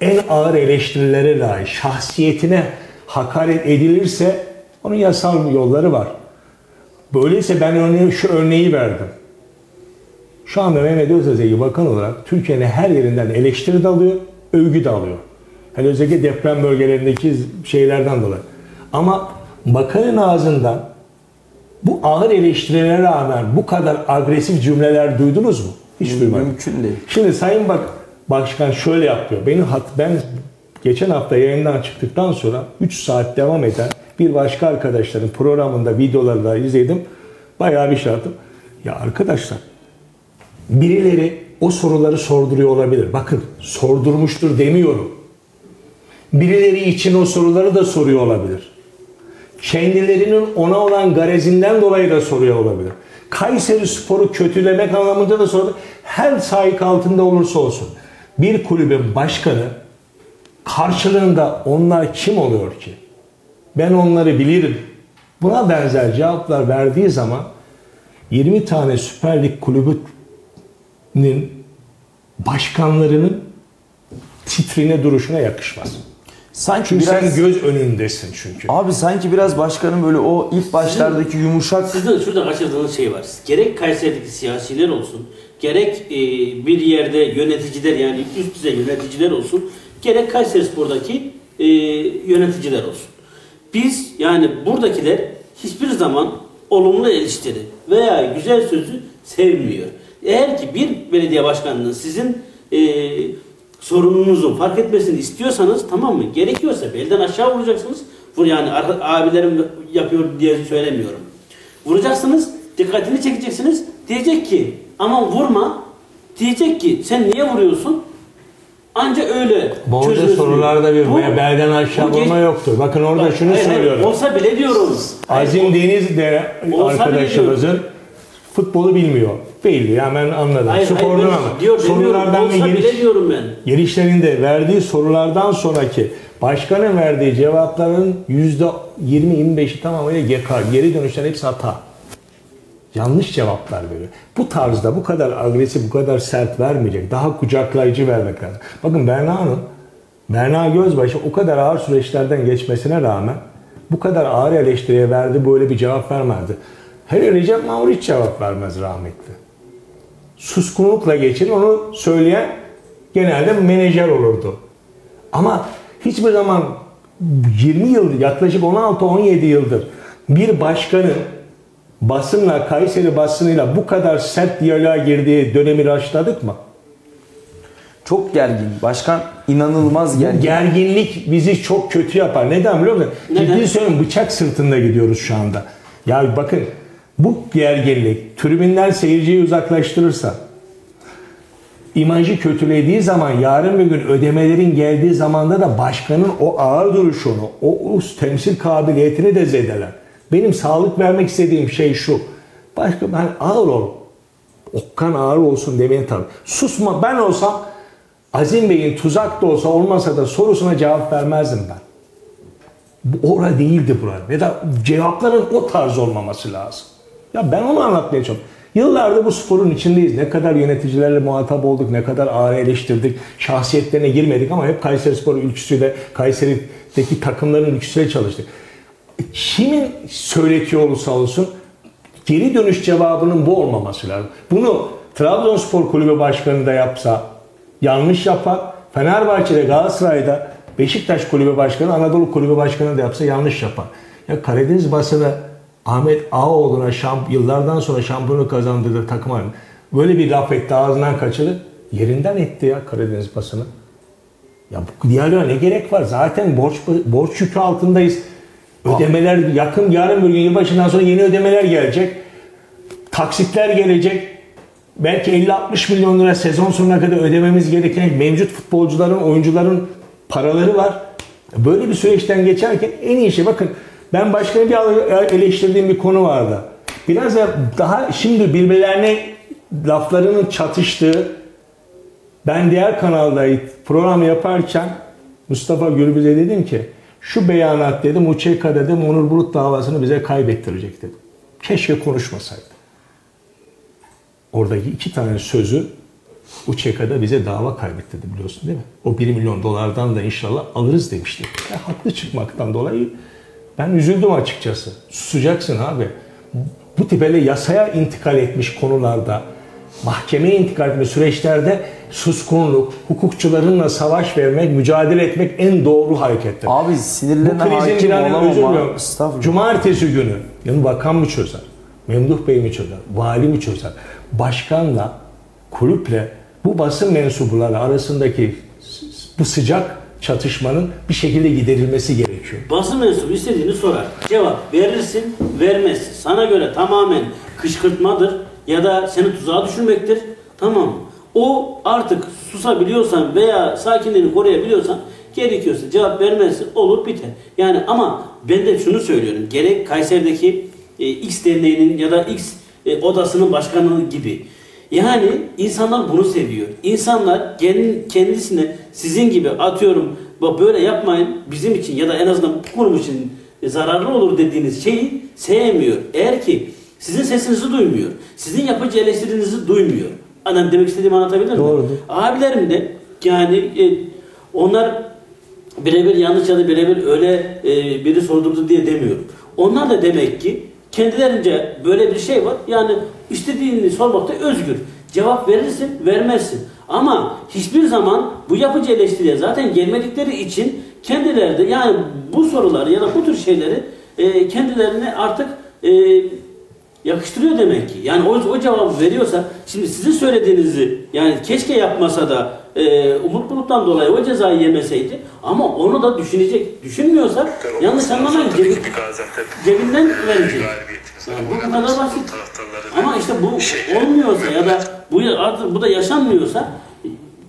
En ağır eleştirilere dair şahsiyetine hakaret edilirse onun yasal yolları var. Böyleyse ben örneği, şu örneği verdim. Şu anda Mehmet Özezeki bakan olarak Türkiye'nin her yerinden eleştiri de alıyor, övgü de alıyor. Hani özellikle deprem bölgelerindeki şeylerden dolayı. Ama bakanın ağzından bu ağır eleştirilere rağmen bu kadar agresif cümleler duydunuz mu? Hiç duymadım. Mümkün değil. Şimdi Sayın Bak Başkan şöyle yapıyor. Benim hat ben geçen hafta yayından çıktıktan sonra 3 saat devam eden bir başka arkadaşların programında videoları da izledim. Bayağı bir şey yaptım. Ya arkadaşlar birileri o soruları sorduruyor olabilir. Bakın sordurmuştur demiyorum. Birileri için o soruları da soruyor olabilir. Kendilerinin ona olan garezinden dolayı da soruyor olabilir. Kayseri Spor'u kötülemek anlamında da soruyor. Her sahik altında olursa olsun. Bir kulübün başkanı karşılığında onlar kim oluyor ki? Ben onları bilirim. Buna benzer cevaplar verdiği zaman 20 tane Süper Lig kulübünün başkanlarının titrine duruşuna yakışmaz. Sanki Çünkü biraz sen göz önündesin çünkü. Abi sanki biraz başkanın böyle o ilk başlardaki yumuşak Sizin şurada kaçırdığınız şey var. Gerek Kayseri'deki siyasiler olsun, gerek e, bir yerde yöneticiler yani üst düzey yöneticiler olsun, gerek Kayseri Spor'daki e, yöneticiler olsun. Biz yani buradakiler hiçbir zaman olumlu eleştiri veya güzel sözü sevmiyor. Eğer ki bir belediye başkanının sizin e, sorununuzun fark etmesini istiyorsanız tamam mı? Gerekiyorsa belden aşağı vuracaksınız. Vur yani abilerim yapıyor diye söylemiyorum. Vuracaksınız, dikkatini çekeceksiniz. Diyecek ki aman vurma. Diyecek ki sen niye vuruyorsun? Anca öyle Burada çözülürsün. sorularda bir Bu- belden aşağı bu geç- vurma yoktur. Bakın orada şunu hayır, hayır, söylüyorum. Olsa bile diyorum. Azim Deniz de Olsa arkadaşımızın futbolu bilmiyor. Belli ya ben anladım. Hayır, hayır, Spordan ben- diyor, sorulardan ve giriş, diyorum ben. girişlerinde verdiği sorulardan sonraki başkanın verdiği cevapların yüzde 20-25'i tamamıyla gekar. Geri dönüşler hepsi hata. Yanlış cevaplar veriyor. Bu tarzda bu kadar agresif, bu kadar sert vermeyecek. Daha kucaklayıcı vermek lazım. Bakın Berna Hanım, Berna Gözbaşı o kadar ağır süreçlerden geçmesine rağmen bu kadar ağır eleştiriye verdi, böyle bir cevap vermezdi. Hele Recep Mavrich cevap vermez rahmetli. Suskunlukla geçir, onu söyleyen genelde menajer olurdu. Ama hiçbir zaman 20 yıl, yaklaşık 16-17 yıldır bir başkanın basınla, Kayseri basınıyla bu kadar sert diyaloğa girdiği dönemi raşladık mı? çok gergin. Başkan inanılmaz Bu gergin. gerginlik bizi çok kötü yapar. Neden biliyor musun? Neden? Ciddi söylüyorum bıçak sırtında gidiyoruz şu anda. Ya bakın bu gerginlik tribünden seyirciyi uzaklaştırırsa imajı kötülediği zaman yarın bir gün ödemelerin geldiği zamanda da başkanın o ağır duruşunu, o, o temsil kabiliyetini de zedeler. Benim sağlık vermek istediğim şey şu. Başka ben ağır ol. Okkan ağır olsun demeyin tabii. Susma ben olsam Azim Bey'in tuzak da olsa olmasa da sorusuna cevap vermezdim ben. Bu ora değildi bura. Ya da cevapların o tarz olmaması lazım. Ya ben onu anlatmaya çalışıyorum. Yıllardır bu sporun içindeyiz. Ne kadar yöneticilerle muhatap olduk, ne kadar ağır eleştirdik. Şahsiyetlerine girmedik ama hep Kayseri Spor ülküsüyle, Kayseri'deki takımların ülküsüyle çalıştık. Kimin söyletiyor olursa olsun geri dönüş cevabının bu olmaması lazım. Bunu Trabzonspor Kulübü Başkanı da yapsa yanlış yapar. Fenerbahçe'de, Galatasaray'da, Beşiktaş Kulübü Başkanı, Anadolu Kulübü Başkanı da yapsa yanlış yapar. Ya Karadeniz basını Ahmet Ağaoğlu'na şamp yıllardan sonra şampiyonu kazandırdığı takıma böyle bir laf etti ağzından kaçırdı. Yerinden etti ya Karadeniz basını. Ya bu diyaloğa ne gerek var? Zaten borç borç yükü altındayız. Ödemeler yakın yarın bir gün yılbaşından sonra yeni ödemeler gelecek. Taksitler gelecek. Belki 50-60 milyon lira sezon sonuna kadar ödememiz gereken mevcut futbolcuların, oyuncuların paraları var. Böyle bir süreçten geçerken en iyi şey bakın ben başkanı bir eleştirdiğim bir konu vardı. Biraz da daha şimdi birbirlerine laflarının çatıştığı ben diğer kanalda program yaparken Mustafa Gürbüz'e dedim ki şu beyanat dedim Uçeka dedim Onur Bulut davasını bize kaybettirecek dedim. Keşke konuşmasaydı. Oradaki iki tane sözü Uçeka'da bize dava kaybettirdi biliyorsun değil mi? O 1 milyon dolardan da inşallah alırız demişti. Ya, haklı çıkmaktan dolayı ben üzüldüm açıkçası. Susacaksın abi. Bu tip yasaya intikal etmiş konularda, mahkemeye intikal etmiş süreçlerde suskunluk, hukukçularınla savaş vermek, mücadele etmek en doğru harekettir. Abi sinirlerine hakim. Estağfurullah. Cumartesi günü yani bakan mı çözer? Memduh Bey mi çözer? Vali mi çözer? Başkanla kulüple bu basın mensupları arasındaki bu sıcak çatışmanın bir şekilde giderilmesi gerekiyor. Basın mensubu istediğini sorar. Cevap verirsin, vermezsin. Sana göre tamamen kışkırtmadır ya da seni tuzağa düşürmektir. Tamam? O artık susabiliyorsan veya sakinliğini koruyabiliyorsan gerekiyorsa cevap vermezsin olur biter. Yani ama ben de şunu söylüyorum. Gerek Kayseri'deki e, X derneğinin ya da X e, odasının başkanı gibi. Yani insanlar bunu seviyor. İnsanlar kendi- kendisine sizin gibi atıyorum "Bak böyle yapmayın bizim için ya da en azından bu kurum için zararlı olur dediğiniz şeyi sevmiyor. Eğer ki sizin sesinizi duymuyor, sizin yapıcı eleştirinizi duymuyor. Adam demek istediğimi anlatabilir miyim? Doğrudur. Abilerim de yani e, onlar birebir yanlış ya da birebir öyle e, biri sordurdu diye demiyorum. Onlar da demek ki kendilerince böyle bir şey var. Yani istediğini sormakta özgür. Cevap verirsin, vermezsin. Ama hiçbir zaman bu yapıcı eleştiriye zaten gelmedikleri için kendileri de yani bu soruları ya da bu tür şeyleri e, kendilerine artık e, yakıştırıyor demek ki. Yani o, o cevabı veriyorsa şimdi sizin söylediğinizi yani keşke yapmasa da e, Umut Bulut'tan dolayı o cezayı yemeseydi ama onu da düşünecek. Düşünmüyorsa yanlış anlamayın cebi, cebinden verecek. Yani bu kadar basit. Ama işte bu olmuyorsa ya da bu artık bu da yaşanmıyorsa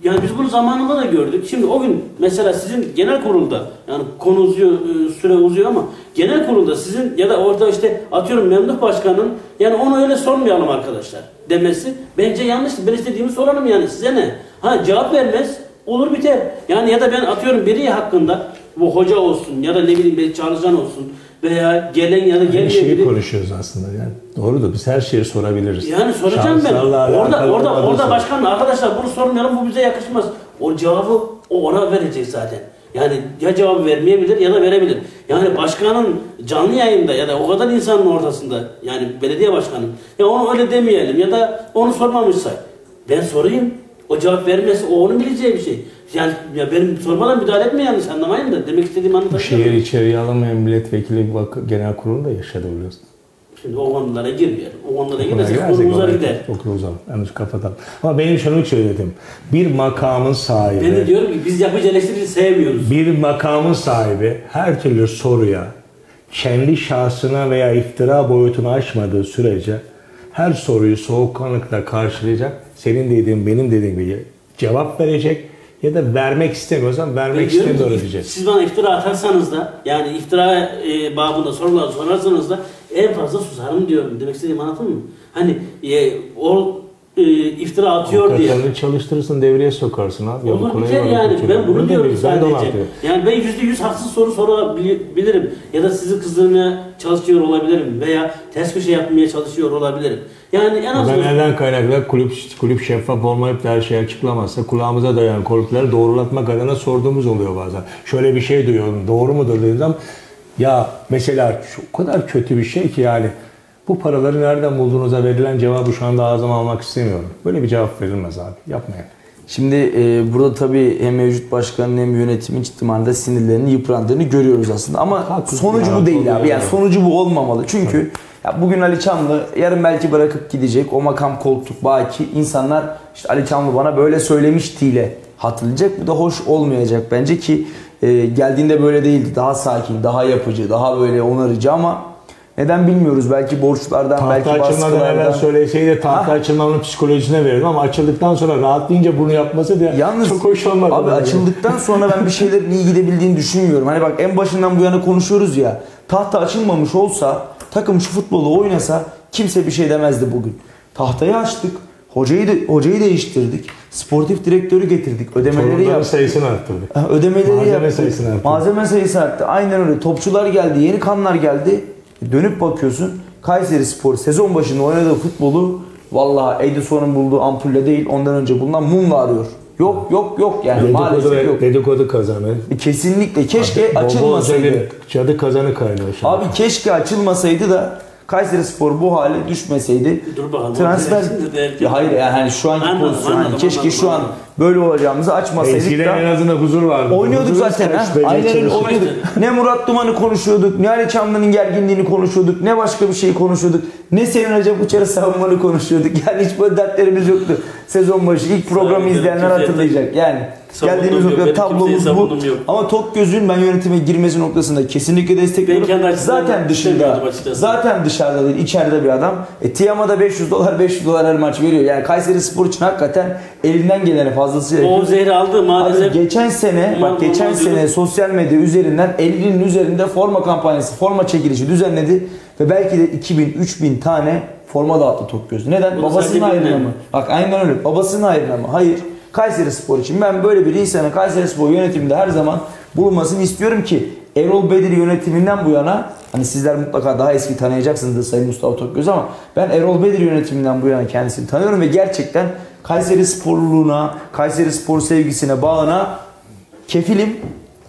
yani biz bunu zamanında da gördük. Şimdi o gün mesela sizin genel kurulda yani konu uzuyor, e, süre uzuyor ama genel kurulda sizin ya da orada işte atıyorum memduh başkanın yani onu öyle sormayalım arkadaşlar demesi bence yanlıştır. Ben istediğimi sorarım yani size ne? Ha cevap vermez olur biter. Yani ya da ben atıyorum biri hakkında bu hoca olsun ya da ne bileyim çalışan olsun veya gelen ya da gelmeyen şeyi biri konuşuyoruz aslında yani. Doğrudur biz her şeyi sorabiliriz. yani soracağım ben. Orada orada orada sor- başkan arkadaşlar bunu sormayalım bu bize yakışmaz. O cevabı o ona verecek zaten. Yani ya cevabı vermeyebilir ya da verebilir. Yani başkanın canlı yayında ya da o kadar insanın ortasında yani belediye başkanı ya onu öyle demeyelim ya da onu sormamışsa ben sorayım. O cevap vermesi o onun bileceği bir şey. Yani ya benim sormadan müdahale etme yanlış anlamayın da demek istediğimi Bu anlatabiliyor şehir muyum? içeriye alınmayan milletvekili vak- genel kurulu da yaşadı biliyorsun. Şimdi o konulara girmeyelim. O konulara girersek konumuz oraya gider. Çok uzun. Yanlış kapatalım. Ama benim şunu söyledim. Bir makamın sahibi, Ben de diyorum ki biz yapıcı eleştiriyi sevmiyoruz. bir makamın sahibi her türlü soruya kendi şahsına veya iftira boyutunu aşmadığı sürece her soruyu soğukkanlıkla karşılayacak. Senin dediğin, benim dediğim gibi cevap verecek ya da vermek istemiyorsan vermek istemiyorum diyecek. Siz bana iftira atarsanız da yani iftira e, babında sorular sorarsanız da en fazla susarım diyorum. Demek istediğimi anladın mı? Hani e, o e, iftira atıyor diye. Avukatlarını çalıştırırsın, devreye sokarsın abi. Olur Yolu biter yani. Ben bunu diyorum? Ben onu sadece. anlıyorum. Yani ben yüzde yüz haksız soru sorabilirim. Ya da sizi kızdırmaya çalışıyor olabilirim. Veya ters köşe yapmaya çalışıyor olabilirim. Yani en azından... neden kaynaklı kulüp, kulüp şeffaf olmayıp da her şeyi açıklamazsa kulağımıza dayan kulüpleri doğrulatmak adına sorduğumuz oluyor bazen. Şöyle bir şey duyuyorum doğru mudur dediğim zaman ya mesela o kadar kötü bir şey ki yani bu paraları nereden bulduğunuza verilen cevabı şu anda ağzıma almak istemiyorum. Böyle bir cevap verilmez abi yapmayın. Şimdi e, burada tabii hem mevcut başkanın hem yönetimin ciddi manada sinirlerinin yıprandığını görüyoruz aslında. Ama Haklısın sonucu ya, bu değil abi. Yani yani. sonucu bu olmamalı. Çünkü ya bugün Ali Çamlı yarın belki bırakıp gidecek. O makam koltuk baki. insanlar işte Ali Çamlı bana böyle söylemiştiyle hatırlayacak. Bu da hoş olmayacak bence ki e, geldiğinde böyle değildi. Daha sakin, daha yapıcı, daha böyle onarıcı ama neden bilmiyoruz. Belki borçlardan, Tahta belki açılmadan evvel baskılardan. söyleseydi tahta Ha. açılmanın psikolojisine verirdim ama açıldıktan sonra rahatlayınca bunu yapması da Yalnız çok hoş olmadı. Abi açıldıktan sonra ben bir şeylerin iyi gidebildiğini düşünmüyorum. Hani bak en başından bu yana konuşuyoruz ya. Tahta açılmamış olsa takım şu futbolu oynasa kimse bir şey demezdi bugün. Tahtayı açtık. Hocayı de, hocayı değiştirdik. Sportif direktörü getirdik. Ödemeleri Sorunların yaptık. sayısını arttırdık. Ödemeleri Malzeme yaptık. sayısını arttırdık. Malzeme sayısı arttı. Aynen öyle. Topçular geldi. Yeni kanlar geldi. Dönüp bakıyorsun. Kayseri Spor sezon başında oynadığı futbolu vallahi Edison'un bulduğu ampulle değil ondan önce bulunan mumla arıyor. Yok yok yok yani Dedikodu, maalesef yok. dedikodu kazanı. Kesinlikle keşke bol açılmasaydı. Cadı kazanı şu an. Abi keşke açılmasaydı da Kayseri Spor bu hale düşmeseydi Dur bakalım. transfer ya hayır yani hani şu anki Anladım, pozisyon yani anladım, keşke anladım, şu an anladım. böyle olacağımızı açmasaydık Eskiden en da azından huzur vardı. Oynuyorduk Huzurumuz zaten ha. Aynen öyle oynuyorduk. Ne Murat Duman'ı konuşuyorduk, ne Ali Çamlı'nın gerginliğini konuşuyorduk, ne başka bir şey konuşuyorduk, ne Senin Recep Uçar'ı savunmanı konuşuyorduk. Yani hiç böyle dertlerimiz yoktu. Sezon başı ilk programı izleyenler hatırlayacak. Yani Savundum geldiğimiz yok, nokta tablomuz bu. savundum yok. Ama Tok Göz'ün ben yönetime girmesi noktasında kesinlikle destekliyorum. Ben kendi açımdan Zaten dışında, istemiyordum açıkçası. zaten dışarıda değil, içeride bir adam. E, Tiama'da 500 dolar, 500 dolar her maç veriyor. Yani Kayseri Spor için hakikaten elinden geleni fazlasıyla O zehri aldı Abi maalesef. geçen sene Umarım bak geçen olmaz sene diyorum. sosyal medya üzerinden 50'nin üzerinde forma kampanyası, forma çekilişi düzenledi ve belki de 2000 3000 tane forma dağıttı Tokgöz. Neden? Bunu Babasının bilmem. mı? Bak aynen öyle. Babasının hayrına mı? Hayır. Kayseri Spor için. Ben böyle bir insanın Kayseri Spor yönetiminde her zaman bulunmasını istiyorum ki Erol Bedir yönetiminden bu yana hani sizler mutlaka daha eski tanıyacaksınızdır Sayın Mustafa Tokgöz ama ben Erol Bedir yönetiminden bu yana kendisini tanıyorum ve gerçekten Kayseri sporluluğuna, Kayseri spor sevgisine bağına kefilim.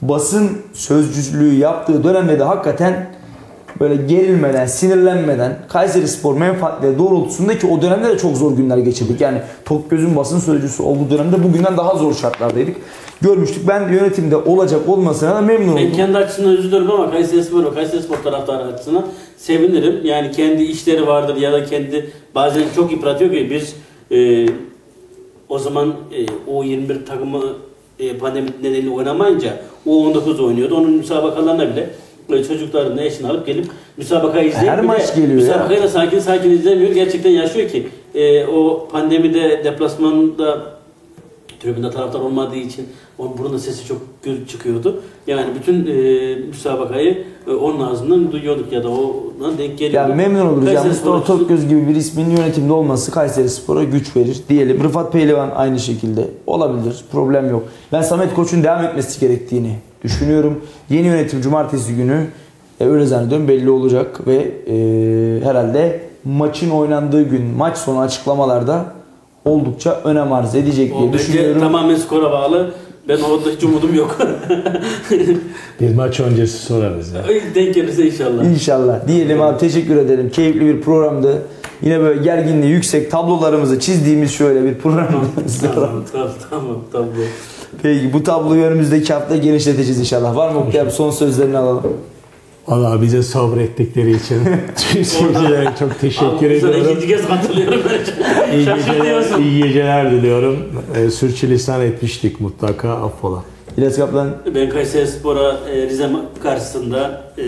Basın sözcülüğü yaptığı dönemde de hakikaten böyle gerilmeden, sinirlenmeden Kayseri Spor menfaatleri doğrultusunda ki o dönemde de çok zor günler geçirdik. Yani Tokgöz'ün basın sözcüsü olduğu dönemde bugünden daha zor şartlardaydık. Görmüştük. Ben yönetimde olacak olmasına da memnun Ben oldum. kendi açısından üzülürüm ama Kayseri Spor ve Kayseri Spor taraftarı açısından sevinirim. Yani kendi işleri vardır ya da kendi bazen çok yıpratıyor ki biz e, o zaman e, o 21 takımı e, pandemi nedeniyle oynamayınca o 19 oynuyordu. Onun müsabakalarına bile çocuklarını eşini alıp gelip müsabakayı izleyip Her maç geliyor ya. müsabakayı da sakin sakin izlemiyor. Gerçekten yaşıyor ki e, o pandemide deplasmanda tribünde taraftar olmadığı için onun burun sesi çok çıkıyordu. Yani bütün e, müsabakayı e, onun ağzından duyuyorduk ya da ona denk geliyordu. Yani memnun oluruz. Yani Mustafa Tokgöz gibi bir ismin yönetimde olması Kayseri Spor'a güç verir diyelim. Rıfat Pehlivan aynı şekilde olabilir. Problem yok. Ben Samet Koç'un devam etmesi gerektiğini düşünüyorum. Yeni yönetim cumartesi günü e, öyle zannediyorum belli olacak ve e, herhalde maçın oynandığı gün maç sonu açıklamalarda oldukça önem arz edecek O diye bence düşünüyorum. tamamen skora bağlı. Ben orada hiç umudum yok. Biz maç öncesi sorarız ya. denk gelirse inşallah. İnşallah. Diyelim abi teşekkür ederim. Keyifli bir programdı. Yine böyle gerginliği yüksek tablolarımızı çizdiğimiz şöyle bir program. tamam, tamam, tamam, tamam. Peki bu tabloyu önümüzdeki hafta genişleteceğiz inşallah. Var mı Oktay abi son sözlerini alalım. Valla bize sabrettikleri için tüm seyircilere çok teşekkür Abi, ediyorum. ikinci kez katılıyorum. İyi geceler, iyi geceler diliyorum. Ee, sürçülisan etmiştik mutlaka affola. İlyas Kaplan Ben Kayseri Spor'a e, Rize karşısında, e,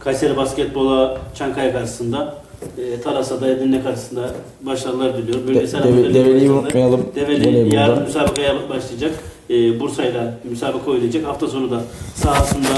Kayseri Basketbol'a Çankaya karşısında, e, Taras'a da Edirne karşısında başarılar diliyorum. Böyle De- Deve- Develi'yi unutmayalım. Develi yarın müsabakaya başlayacak. E, Bursa'yla müsabaka oynayacak. Hafta sonu da sahasında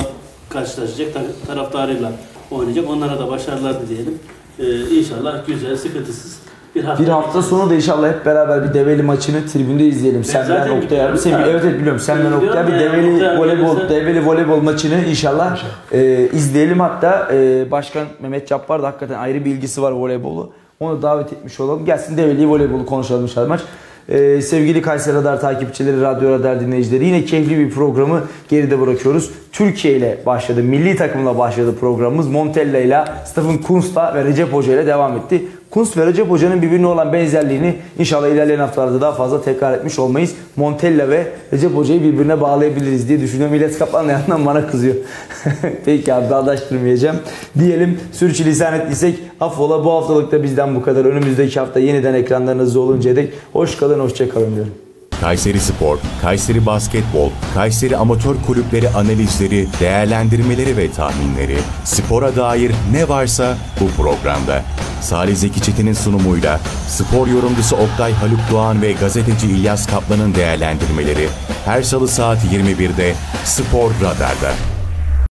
karşılaşacak. Ta- taraftarıyla oynayacak. Onlara da başarılar dileyelim. E, inşallah güzel, sıkıntısız bir hafta. bir hafta sonu da inşallah hep beraber bir Develi maçını tribünde izleyelim. Sen ben zaten Oktay abi. Sen, evet evet biliyorum. Sen ben Oktay abi Develi abi voleybol gelirse- Develi voleybol maçını inşallah e, izleyelim. Hatta e, Başkan Mehmet Cappar da hakikaten ayrı bir ilgisi var voleybolu. Onu davet etmiş olalım. Gelsin Develi voleybolu konuşalım inşallah maç. Ee, sevgili Kayseri Radar takipçileri, Radyo Radar dinleyicileri yine keyifli bir programı geride bırakıyoruz. Türkiye ile başladı, milli takımla başladı programımız. Montella ile, Stephen Kunz'la ve Recep Hoca ile devam etti. Kunz ve Recep Hoca'nın birbirine olan benzerliğini inşallah ilerleyen haftalarda daha fazla tekrar etmiş olmayız. Montella ve Recep Hoca'yı birbirine bağlayabiliriz diye düşünüyorum. İlyas Kaplan da yandan bana kızıyor. Peki abi bağdaştırmayacağım. Diyelim sürçülisan ettiysek affola bu haftalıkta bizden bu kadar. Önümüzdeki hafta yeniden ekranlarınızda oluncaya dek hoş kalın, hoşça kalın diyorum. Kayseri Spor, Kayseri Basketbol, Kayseri Amatör Kulüpleri analizleri, değerlendirmeleri ve tahminleri, spora dair ne varsa bu programda. Salih Zeki Çetin'in sunumuyla spor yorumcusu Oktay Haluk Doğan ve gazeteci İlyas Kaplan'ın değerlendirmeleri her salı saat 21'de Spor Radar'da.